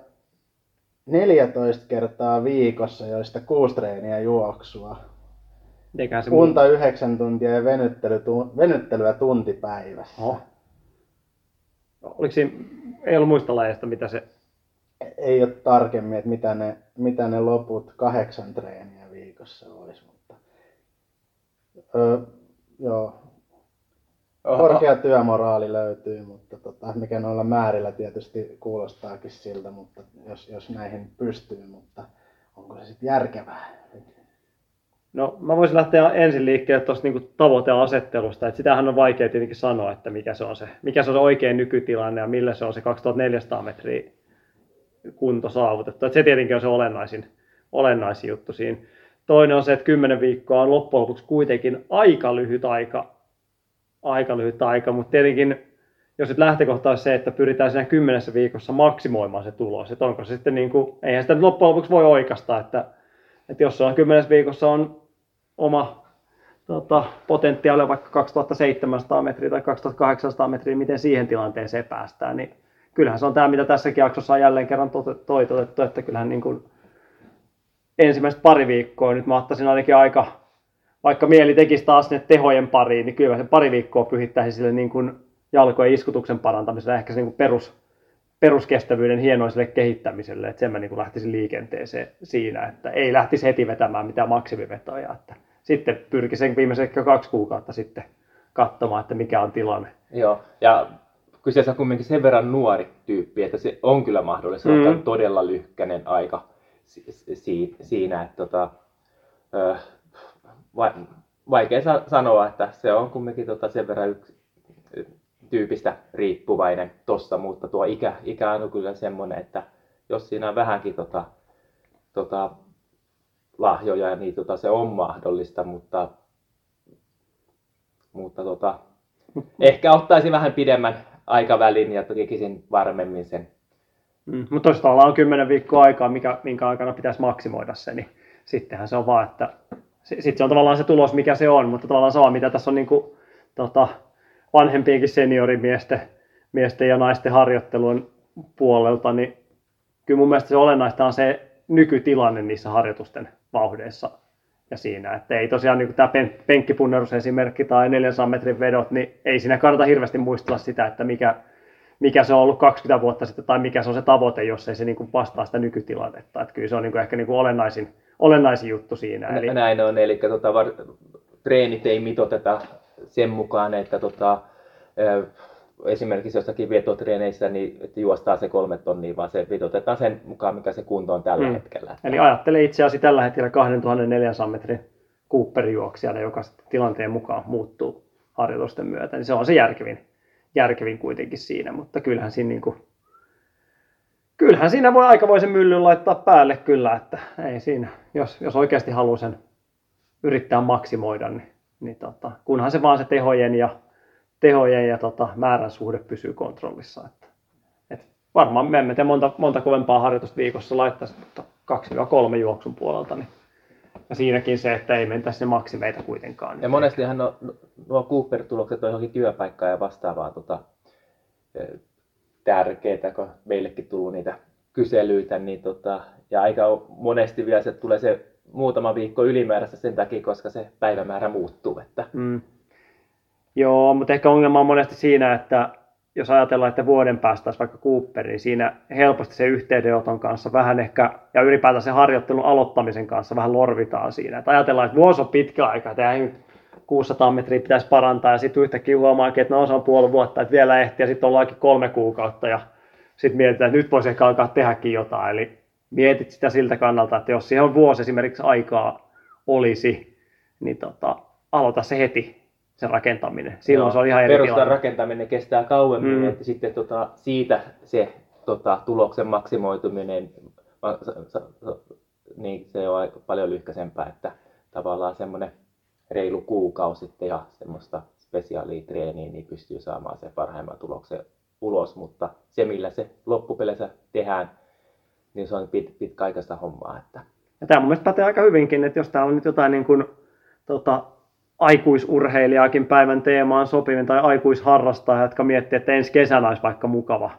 14 kertaa viikossa, joista kuusi treeniä juoksua. Eiköhän se Unta 9 tuntia ja venyttely, tu- venyttelyä tunti päivässä. Oho. Oliko siinä, ei ollut muista lajeista, mitä se... Ei ole tarkemmin, että mitä ne, mitä ne loput kahdeksan treeniä viikossa olisi, mutta öö, joo, korkea työmoraali löytyy, mutta tota, mikä noilla määrillä tietysti kuulostaakin siltä, mutta jos, jos näihin pystyy, mutta onko se sitten järkevää? No, mä voisin lähteä ensin liikkeelle tuosta niinku tavoiteasettelusta, että sitähän on vaikea tietenkin sanoa, että mikä se on se, mikä se on se oikein nykytilanne ja millä se on se 2400 metriä kunto saavutettu. Että se tietenkin on se olennaisin, olennaisin juttu siinä. Toinen on se, että 10 viikkoa on loppujen lopuksi kuitenkin aika lyhyt aika, aika lyhyt aika, mutta tietenkin jos nyt lähtökohta olisi se, että pyritään siinä kymmenessä viikossa maksimoimaan se tulos, että onko se sitten niin kuin, eihän sitä loppujen lopuksi voi oikasta, että, että jos on kymmenessä viikossa on oma tota, potentiaali vaikka 2700 metriä tai 2800 metriä, miten siihen tilanteeseen päästään, niin kyllähän se on tämä, mitä tässäkin jaksossa on jälleen kerran tote- toitotettu, että kyllähän niin kuin ensimmäiset pari viikkoa, nyt mä ottaisin ainakin aika, vaikka mieli tekisi taas ne tehojen pariin, niin kyllä se pari viikkoa pyhittäisi sille niin kuin jalkojen iskutuksen parantamiselle, ehkä se niin kuin perus, peruskestävyyden hienoiselle kehittämiselle, että sen mä niin kuin lähtisin liikenteeseen siinä, että ei lähtisi heti vetämään mitään maksimivetoja, että sitten pyrki sen viimeiset ehkä kaksi kuukautta sitten katsomaan, että mikä on tilanne. Joo, ja kyseessä on kuitenkin sen verran nuori tyyppi, että se on kyllä mahdollista Mm. mm. todella lyhkäinen aika si- si- siinä, että tota, ö, va- vaikea sa- sanoa, että se on kumminkin tota sen verran yksi tyypistä riippuvainen tossa, mutta tuo ikä, ikä on kyllä semmoinen, että jos siinä on vähänkin tota, tota, lahjoja, niin tota, se on mahdollista, mutta, mutta tota, ehkä ottaisi vähän pidemmän, aikavälin ja tekisin varmemmin sen. Mm. Mutta jos on 10 viikkoa aikaa, mikä, minkä aikana pitäisi maksimoida se, niin sittenhän se on vaan, että sitten se on tavallaan se tulos, mikä se on, mutta tavallaan sama, mitä tässä on niin kuin, tota, vanhempienkin seniorimiesten miesten ja naisten harjoittelun puolelta, niin kyllä mun mielestä se olennaista on se nykytilanne niissä harjoitusten vauhdeissa ja siinä, että ei tosiaan niin tämä penkkipunnerus esimerkki tai 400 metrin vedot, niin ei siinä kannata hirveästi muistella sitä, että mikä, mikä se on ollut 20 vuotta sitten tai mikä se on se tavoite, jos ei se niin kuin vastaa sitä nykytilannetta. Että kyllä se on niin kuin ehkä niin kuin olennaisin, olennaisin juttu siinä. Eli... Näin on, eli tota, var, treenit ei mitoteta sen mukaan, että tota, esimerkiksi jossakin vetotreeneissä, niin että juostaa se kolme tonnia, vaan se vitotetaan sen mukaan, mikä se kunto on tällä mm. hetkellä. Eli ajattele itseäsi tällä hetkellä 2400 metrin Cooper-juoksijana, joka tilanteen mukaan muuttuu harjoitusten myötä, niin se on se järkevin, järkevin kuitenkin siinä, mutta kyllähän siinä, niin kuin, kyllähän siinä voi aikamoisen myllyn laittaa päälle kyllä, että ei siinä, jos, jos oikeasti haluaa sen yrittää maksimoida, niin, niin tota, kunhan se vaan se tehojen ja tehojen ja tota, määrän suhde pysyy kontrollissa. Että, et varmaan me emme tee monta, monta kovempaa harjoitusta viikossa laittaisi, mutta 2-3 juoksun puolelta. Niin, ja siinäkin se, että ei mentäisi ne maksimeita kuitenkaan. Ja monestihan nuo, nuo Cooper-tulokset on johonkin työpaikkaan ja vastaavaa tota, tärkeää, kun meillekin tullut niitä kyselyitä, niin tota, ja aika monesti vielä se tulee se muutama viikko ylimääräistä sen takia, koska se päivämäärä muuttuu. Että, mm. Joo, mutta ehkä ongelma on monesti siinä, että jos ajatellaan, että vuoden päästä vaikka Cooper, niin siinä helposti se yhteydenoton kanssa vähän ehkä, ja ylipäätään se harjoittelun aloittamisen kanssa vähän lorvitaan siinä. Että ajatellaan, että vuosi on pitkä aika, ei 600 metriä pitäisi parantaa, ja sitten yhtäkkiä huomaakin, että no se on puoli vuotta, että vielä ehtii, ja sitten ollaankin kolme kuukautta, ja sitten mietitään, että nyt voisi ehkä alkaa tehdäkin jotain. Eli mietit sitä siltä kannalta, että jos siihen on vuosi esimerkiksi aikaa olisi, niin tota, aloita se heti se rakentaminen. Silloin Joo, se on ihan eri Perustan tilanne. rakentaminen kestää kauemmin, mm. että sitten tota, siitä se tota, tuloksen maksimoituminen, niin se on aika paljon lyhkäisempää, että tavallaan semmoinen reilu kuukausi tehdä semmoista spesiaalitreeniä, niin pystyy saamaan sen parhaimman tuloksen ulos, mutta se millä se loppupeleissä tehdään, niin se on pit, pitkäaikaista hommaa. Että... Ja tämä mun mielestä pätee aika hyvinkin, että jos täällä on nyt jotain niin kuin, tota, aikuisurheilijaakin päivän teemaan sopivin tai aikuisharrastaja, jotka miettii, että ensi kesänä olisi vaikka mukava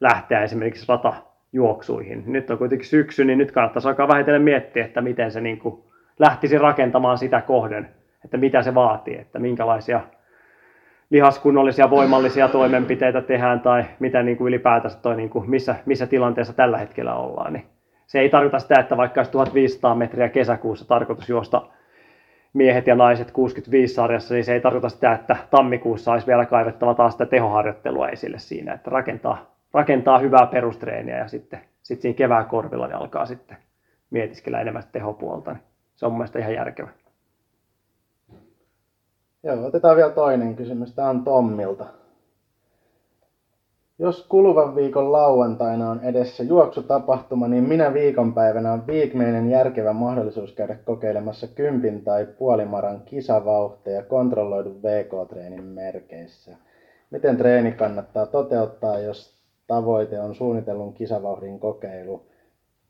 lähteä esimerkiksi ratajuoksuihin. Nyt on kuitenkin syksy, niin nyt kannattaisi alkaa vähitellen miettiä, että miten se niin kuin lähtisi rakentamaan sitä kohden, että mitä se vaatii, että minkälaisia lihaskunnollisia voimallisia toimenpiteitä tehdään tai mitä niin kuin ylipäätänsä toi, niin kuin missä, missä tilanteessa tällä hetkellä ollaan. Niin se ei tarkoita sitä, että vaikka olisi 1500 metriä kesäkuussa tarkoitus juosta miehet ja naiset 65-sarjassa, niin se ei tarkoita sitä, että tammikuussa olisi vielä kaivettava taas sitä tehoharjoittelua esille siinä, että rakentaa, rakentaa hyvää perustreeniä ja sitten, sitten siinä kevään korvilla niin alkaa sitten mietiskellä enemmän tehopuolta. Niin se on mun mielestä ihan järkevä. Joo, otetaan vielä toinen kysymys. Tämä on Tommilta. Jos kuluvan viikon lauantaina on edessä juoksutapahtuma, niin minä viikonpäivänä on viimeinen järkevä mahdollisuus käydä kokeilemassa kympin tai puolimaran kisavauhteja kontrolloidun VK-treenin merkeissä. Miten treeni kannattaa toteuttaa, jos tavoite on suunnitellun kisavauhdin kokeilu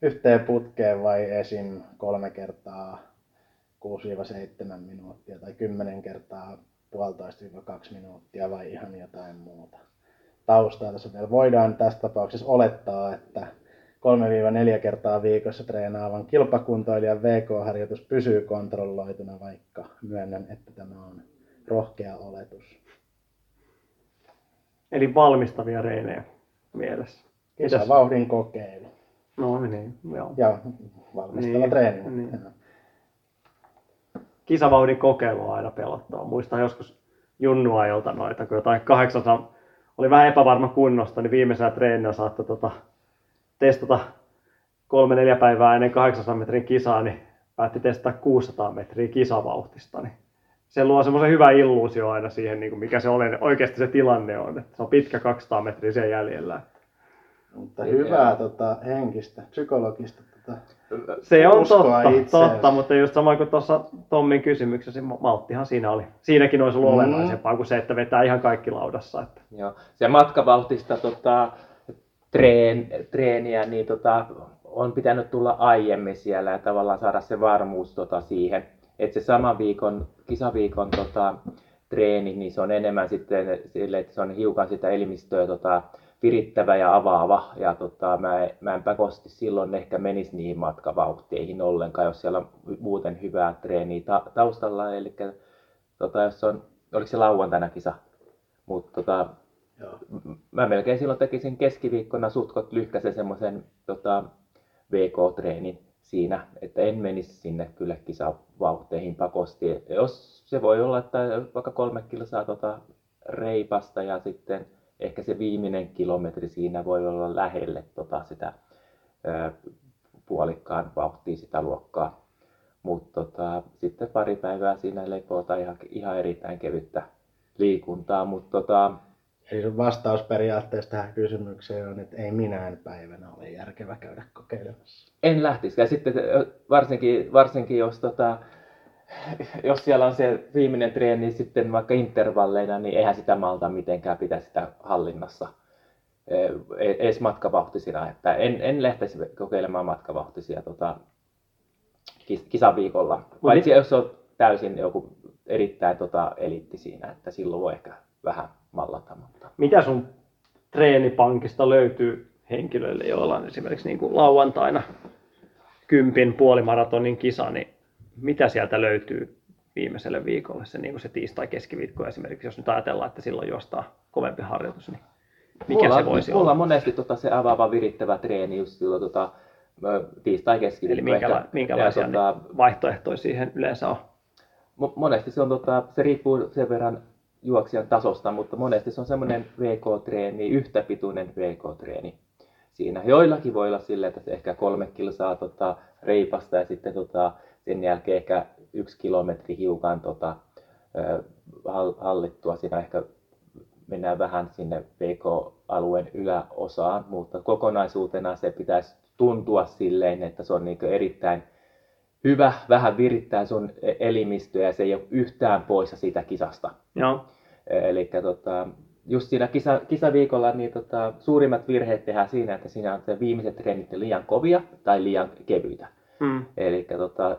yhteen putkeen vai esim. kolme kertaa 6-7 minuuttia tai 10 kertaa puolitoista 2 minuuttia vai ihan jotain muuta? taustaa tässä vielä. Voidaan tässä tapauksessa olettaa, että 3-4 kertaa viikossa treenaavan kilpakuntoilijan VK-harjoitus pysyy kontrolloituna, vaikka myönnän, että tämä on rohkea oletus. Eli valmistavia reenejä mielessä. Kisavauhdin kokeilu. No niin, joo. Ja valmistava niin, treeni. Niin. Kisavauhdin kokeilu aina pelottaa. Muistan joskus junnuajolta noita, kun jotain 800 oli vähän epävarma kunnosta, niin viimeisellä treenillä saattoi tota, testata kolme neljä päivää ennen 800 metrin kisaa, niin päätti testata 600 metriä kisavauhtista. Niin se luo semmoisen hyvän illuusio aina siihen, niin kuin mikä se oli, oikeasti se tilanne on. Että se on pitkä 200 metriä sen jäljellä. Mutta hyvää tota, henkistä, psykologista tota, Se on totta, itseensä. totta, mutta just sama kuin tuossa Tommin kysymyksessä, niin malttihan siinä oli. Siinäkin olisi ollut Mm. olennaisempaa kuin se, että vetää ihan kaikki laudassa. Että. Joo. Se matkavauhtista tota, treen, treeniä, niin tota, on pitänyt tulla aiemmin siellä ja tavallaan saada se varmuus tota, siihen. Että se saman viikon, kisaviikon tota, treeni, niin se on enemmän sitten sille, että se on hiukan sitä elimistöä tota, virittävä ja avaava. Ja tota, mä, mä en pakosti silloin ehkä menisi niihin matkavauhteihin ollenkaan, jos siellä on muuten hyvää treeniä ta- taustalla. Eli tota, jos on, oliko se lauantaina kisa, mutta tota, Joo. mä melkein silloin tekisin keskiviikkona sutkot lyhkäisen semmoisen tota, VK-treenin siinä, että en menisi sinne kyllä kisavauhteihin pakosti. Jos se voi olla, että vaikka kolme kilsaa tota reipasta ja sitten ehkä se viimeinen kilometri siinä voi olla lähelle tota sitä ää, puolikkaan vauhtia sitä luokkaa. Mutta tota, sitten pari päivää siinä lepoota ihan, ihan erittäin kevyttä liikuntaa, mutta tota, Eli sun vastaus periaatteessa tähän kysymykseen on, että ei minään päivänä ole järkevä käydä kokeilemassa. en lähtisi. Ja sitten ö, varsinkin, varsinkin jos, tota, jos siellä on se viimeinen treeni sitten vaikka intervalleina, niin eihän sitä malta mitenkään pitää sitä hallinnassa eh, edes matkavauhtisina. Että en, en lähtisi kokeilemaan matkavauhtisia tota, kis- kisaviikolla. Paitsi jos on täysin joku erittäin tota, eliitti siinä, että silloin voi ehkä vähän mallata. Mutta... Mitä sun treenipankista löytyy henkilöille, joilla on esimerkiksi niin kuin lauantaina kympin puolimaratonin kisa, niin mitä sieltä löytyy viimeiselle viikolle, se, niin kuin se tiistai-keskiviikko esimerkiksi, jos nyt ajatellaan, että silloin juostaa kovempi harjoitus, niin mikä mulla, se voisi mulla olla? on monesti tota, se avaava virittävä treeni just silloin tota, tiistai keskiviikko. Eli minkäla- ehkä. minkälaisia ja, tota, vaihtoehtoja siihen yleensä on? mo- monesti se on, tota, se riippuu sen verran juoksijan tasosta, mutta monesti se on semmoinen VK-treeni, yhtä pituinen VK-treeni siinä. Joillakin voi olla silleen, että se ehkä kolme kilsaa tota, reipasta ja sitten tota, sen jälkeen ehkä yksi kilometri hiukan tota, hallittua. Siinä ehkä mennään vähän sinne VK-alueen yläosaan, mutta kokonaisuutena se pitäisi tuntua silleen, että se on niin erittäin hyvä, vähän virittää sun elimistöä ja se ei ole yhtään poissa siitä kisasta. Joo, Eli tota, just siinä kisa, kisaviikolla niin tota, suurimmat virheet tehdään siinä, että siinä on se viimeiset treenit liian kovia tai liian kevyitä. mm. Eli tota,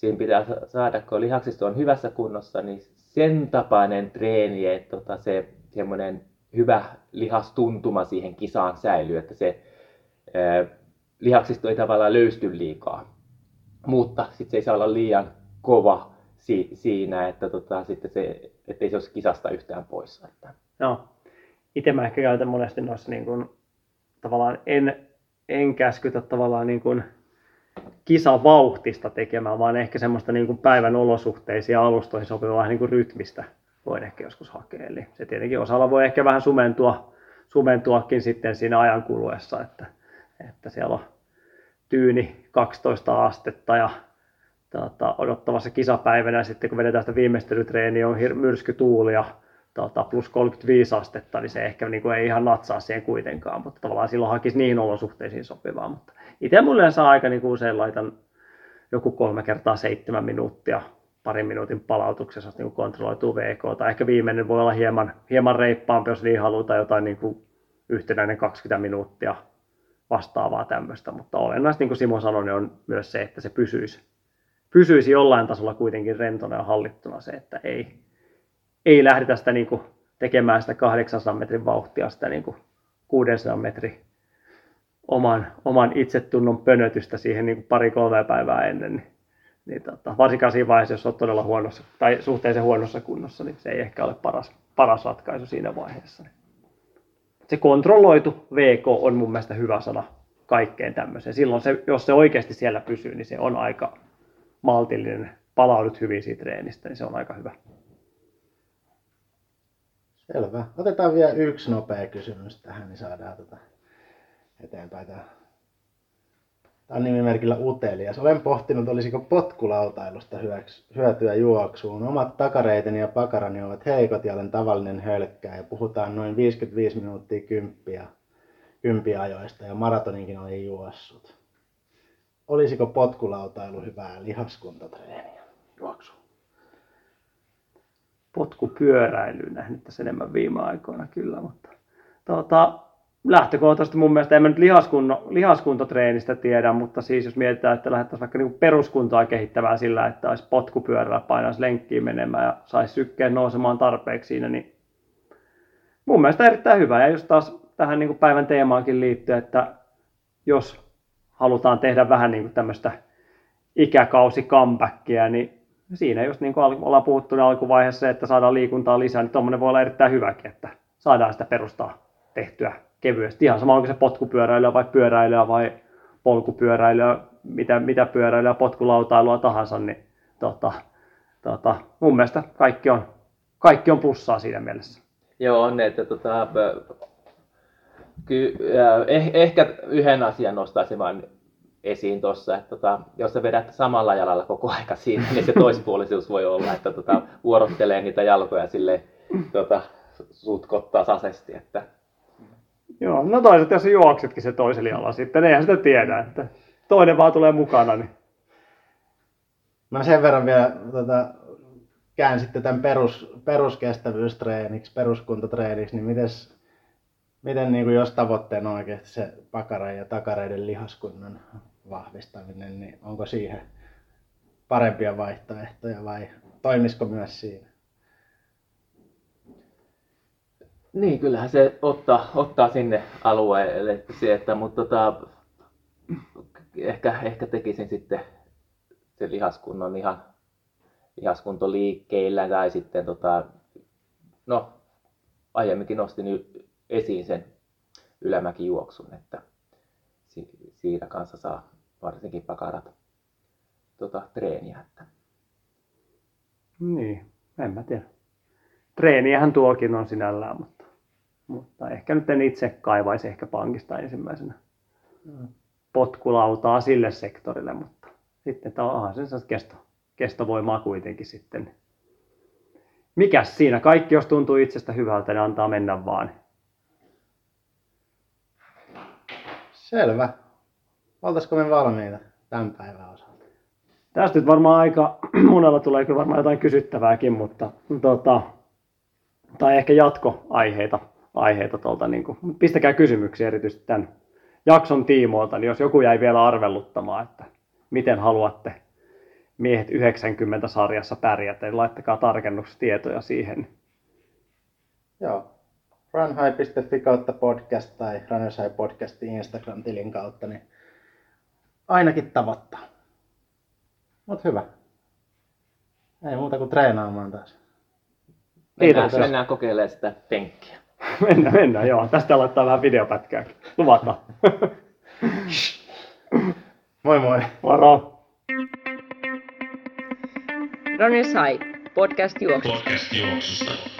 siinä pitää sa- saada, kun lihaksisto on hyvässä kunnossa, niin sen tapainen treeni, että tota, se semmoinen hyvä lihastuntuma siihen kisaan säilyy, että se ää, lihaksisto ei tavallaan löysty liikaa. Mutta sitten se ei saa olla liian kova si- siinä, että tota, sitten se, ettei se olisi kisasta yhtään poissa. Että. Joo. Itse mä ehkä käytän monesti noissa niin kuin, tavallaan en, en käskytä tavallaan niin kuin kisavauhtista tekemään, vaan ehkä semmoista niin kuin päivän olosuhteisiin ja alustoihin sopivaa niin kuin rytmistä voin ehkä joskus hakea. Eli se tietenkin osalla voi ehkä vähän sumentua, sumentuakin sitten siinä ajan kuluessa, että, että siellä on tyyni 12 astetta ja tota, odottavassa kisapäivänä sitten kun vedetään sitä viimeistelytreeniä on hir- myrskytuuli ja tota, plus 35 astetta, niin se ehkä niin kuin ei ihan natsaa siihen kuitenkaan, mutta tavallaan silloin hakisi niihin olosuhteisiin sopivaa. Mutta itse mulle yleensä aika niin kuin usein laitan joku kolme kertaa seitsemän minuuttia parin minuutin palautuksessa niin kontrolloituu VK, tai ehkä viimeinen voi olla hieman, hieman reippaampi, jos niin halutaan jotain niin kuin yhtenäinen 20 minuuttia vastaavaa tämmöistä, mutta olennaista, niin kuin Simo sanoi, niin on myös se, että se pysyisi, pysyisi jollain tasolla kuitenkin rentona ja hallittuna se, että ei, ei lähdetä sitä niin kuin tekemään sitä 800 metrin vauhtia, sitä niin kuin 600 metrin oman, oman itsetunnon pönötystä siihen niin pari-kolme päivää ennen, niin, niin tota, varsinkaan siinä vaiheessa, jos olet todella huonossa tai suhteellisen huonossa kunnossa, niin se ei ehkä ole paras, paras ratkaisu siinä vaiheessa. Se kontrolloitu VK on mun mielestä hyvä sana kaikkeen tämmöiseen. Silloin se, jos se oikeasti siellä pysyy, niin se on aika maltillinen, palaudut hyvin siitä treenistä, niin se on aika hyvä. Selvä. Otetaan vielä yksi nopea kysymys tähän, niin saadaan tota eteenpäin. Tämä on nimimerkillä utelias. Olen pohtinut, olisiko potkulautailusta hyötyä juoksuun. Omat takareiteni ja pakarani ovat heikot ja olen tavallinen hölkkää ja puhutaan noin 55 minuuttia kymppiä. ympiajoista ja maratoninkin olin juossut. Olisiko potkulautailu hyvää lihaskuntatreeniä? Juoksu. Potkupyöräilyyn nähnyt tässä enemmän viime aikoina kyllä, mutta tuota, lähtökohtaisesti mun mielestä en mä nyt lihaskunno, lihaskuntotreenistä tiedä, mutta siis jos mietitään, että lähdettäisiin vaikka niin peruskuntoa kehittämään sillä, että olisi potkupyörällä, painaisi lenkkiin menemään ja saisi sykkeen nousemaan tarpeeksi siinä, niin mun mielestä erittäin hyvä. Ja just taas tähän niin kuin päivän teemaankin liittyen, että jos halutaan tehdä vähän niin kuin tämmöistä ikäkausi comebackia, niin siinä just niin kuin ollaan puhuttu alkuvaiheessa, että saadaan liikuntaa lisää, niin tuommoinen voi olla erittäin hyväkin, että saadaan sitä perustaa tehtyä kevyesti. Ihan sama onko se potkupyöräilyä vai pyöräilyä vai polkupyöräilyä, mitä, mitä pyöräilyä, potkulautailua tahansa, niin tota, tota, mun mielestä kaikki on, kaikki on plussaa siinä mielessä. Joo, on, että tota, ky, eh, ehkä yhden asian nostaisin vain esiin tuossa, että tota, jos sä vedät samalla jalalla koko aika siinä, niin se toispuolisuus voi olla, että tota, vuorottelee niitä jalkoja sille tota, sutkot tasaisesti, että Joo, no toisaalta jos juoksetkin se toisella jalalla sitten, eihän sitä tiedä, että toinen vaan tulee mukana, niin Mä sen verran vielä tota, käänsitte tämän perus, peruskestävyystreeniksi, peruskuntotreeniksi, niin mites, miten niin kuin jos tavoitteena on oikeasti se pakaran ja takareiden lihaskunnan vahvistaminen, niin onko siihen parempia vaihtoehtoja vai toimisiko myös siinä? Niin, kyllähän se ottaa, ottaa sinne alueelle se, että, mutta tota, ehkä, ehkä tekisin sitten sen lihaskunnon ihan lihaskuntoliikkeillä tai sitten tota, no, aiemminkin nostin esiin sen ylämäkijuoksun, että si- siitä kanssa saa varsinkin pakarat tota, treeniä. Että. Niin, en mä tiedä. Treeniähän tuokin on sinällään, mutta, mutta ehkä nyt en itse kaivaisi ehkä pankista ensimmäisenä potkulautaa sille sektorille, mutta sitten tämä onhan se sellaista kesto, kestovoimaa kuitenkin sitten. Mikäs siinä? Kaikki jos tuntuu itsestä hyvältä, niin antaa mennä vaan. Selvä. Oltaisiko me valmiita tämän päivän osalta? Tästä nyt varmaan aika, monella tulee kyllä varmaan jotain kysyttävääkin, mutta tota, tai ehkä jatkoaiheita aiheita tuolta, niin kuin, pistäkää kysymyksiä erityisesti tämän jakson tiimoilta, niin jos joku jäi vielä arvelluttamaan, että miten haluatte miehet 90 sarjassa pärjätä, niin laittakaa tarkennustietoja siihen. Joo. runhigh.fi kautta podcast tai High podcastin Instagram-tilin kautta, niin ainakin tavoittaa. Mut hyvä. Ei muuta kuin treenaamaan taas. Mennään, Kiitoksia. mennään kokeilemaan sitä penkkiä. mennään, mennään, joo. Tästä laittaa vähän videopätkää. Luvataan. Moi moi! Moro! Runners High, podcast juoksusta. Podcast juoksusta.